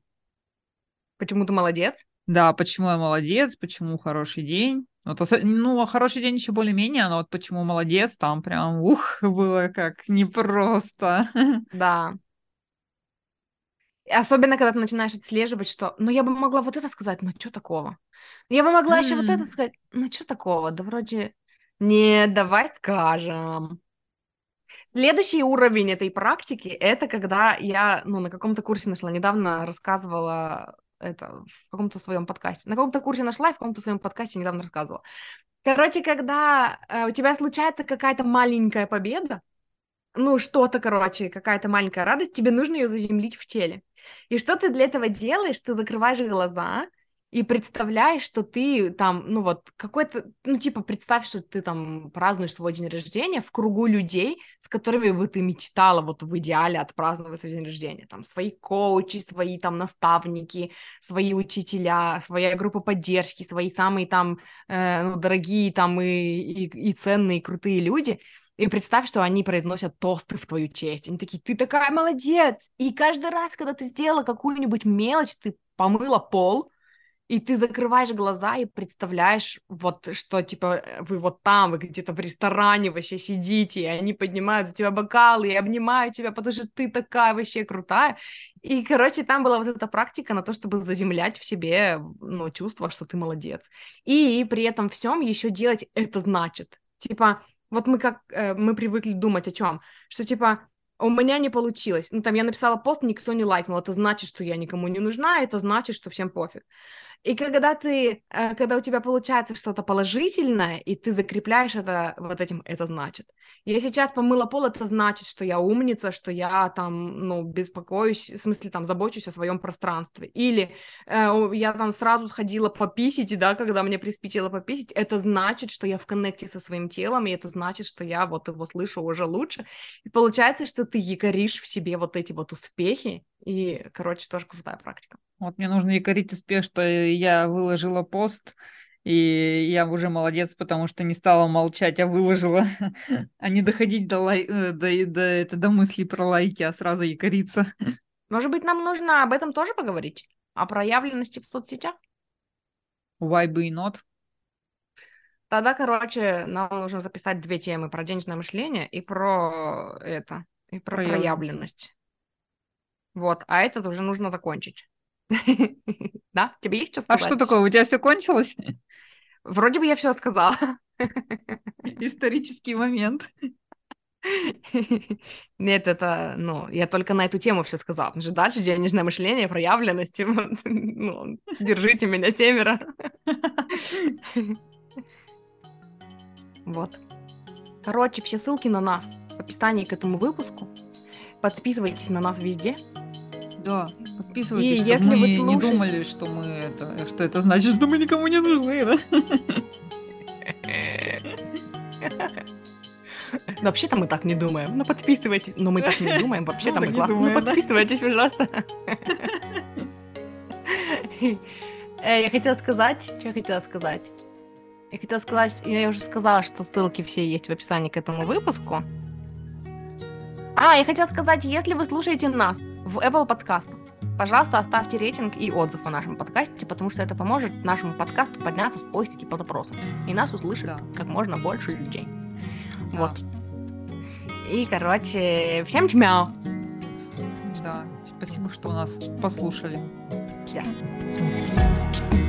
Почему ты молодец? Да, почему я молодец, почему хороший день. Вот, осо- ну, а хороший день еще более-менее, но вот почему молодец, там прям, ух, было как непросто. Да. Особенно, когда ты начинаешь отслеживать, что, ну, я бы могла вот это сказать, но что такого? Я бы могла еще вот это сказать, ну, что такого? Да вроде, нет, давай скажем. Следующий уровень этой практики, это когда я, ну, на каком-то курсе нашла, недавно рассказывала это в каком-то своем подкасте. На каком-то курсе нашла и в каком-то своем подкасте недавно рассказывала. Короче, когда э, у тебя случается какая-то маленькая победа, ну, что-то, короче, какая-то маленькая радость, тебе нужно ее заземлить в теле. И что ты для этого делаешь? Ты закрываешь глаза и представляешь, что ты там, ну вот, какой-то, ну, типа, представь, что ты там празднуешь свой день рождения в кругу людей, с которыми бы ты мечтала вот в идеале отпраздновать свой день рождения. Там свои коучи, свои там наставники, свои учителя, своя группа поддержки, свои самые там э, ну, дорогие там и, и, и ценные, и крутые люди. И представь, что они произносят тосты в твою честь. Они такие, ты такая молодец! И каждый раз, когда ты сделала какую-нибудь мелочь, ты помыла пол, и ты закрываешь глаза и представляешь, вот что, типа, э, вы вот там, вы где-то в ресторане вообще сидите, и они поднимают за тебя бокалы и обнимают тебя, потому что ты такая вообще крутая. И, короче, там была вот эта практика на то, чтобы заземлять в себе, ну, чувство, что ты молодец. И при этом всем еще делать это значит. Типа, вот мы как, э, мы привыкли думать о чем? Что, типа, у меня не получилось. Ну, там я написала пост, никто не лайкнул. Это значит, что я никому не нужна, это значит, что всем пофиг. И когда ты, э, когда у тебя получается что-то положительное, и ты закрепляешь это вот этим, это значит. Я сейчас помыла пол, это значит, что я умница, что я там, ну, беспокоюсь, в смысле, там, забочусь о своем пространстве. Или э, я там сразу сходила пописить, да, когда мне приспичило пописить, это значит, что я в коннекте со своим телом, и это значит, что я вот его слышу уже лучше. И получается, что ты якоришь в себе вот эти вот успехи, и, короче, тоже крутая практика. Вот мне нужно якорить успех, что я выложила пост, и я уже молодец, потому что не стала молчать, а выложила, а не доходить до, лай... э, до, до, это, до мыслей про лайки, а сразу якориться. Может быть, нам нужно об этом тоже поговорить? О проявленности в соцсетях? Why be not? Тогда, короче, нам нужно записать две темы про денежное мышление и про это, и про Проявленность. проявленность. Вот, а этот уже нужно закончить. Да? Тебе есть что А сказать? что такое, у тебя все кончилось? Вроде бы я все сказала. Исторический момент. Нет, это, ну, я только на эту тему все сказала. Потому что дальше денежное мышление, проявленность, ну, держите меня, семеро. Вот. Короче, все ссылки на нас в описании к этому выпуску. Подписывайтесь на нас везде. Да, подписывайтесь, И чтобы если мы вы не слушаете- думали, что мы это, что это значит, что мы никому не нужны, да? Вообще-то мы так не думаем. Ну, подписывайтесь. Но мы так не думаем. Вообще-то Ну, мы не классно. Ну, подписывайтесь, пожалуйста. Э, Я хотела сказать... Что я хотела сказать? Я хотела сказать... Я уже сказала, что ссылки все есть в описании к этому выпуску. А, я хотела сказать, если вы слушаете нас в Apple подкастах, пожалуйста, оставьте рейтинг и отзыв о нашем подкасте, потому что это поможет нашему подкасту подняться в поиске по запросам. И нас услышит Да. как можно больше людей. Да. Вот. И, короче, всем чмяу. Да, спасибо, что нас послушали. Да.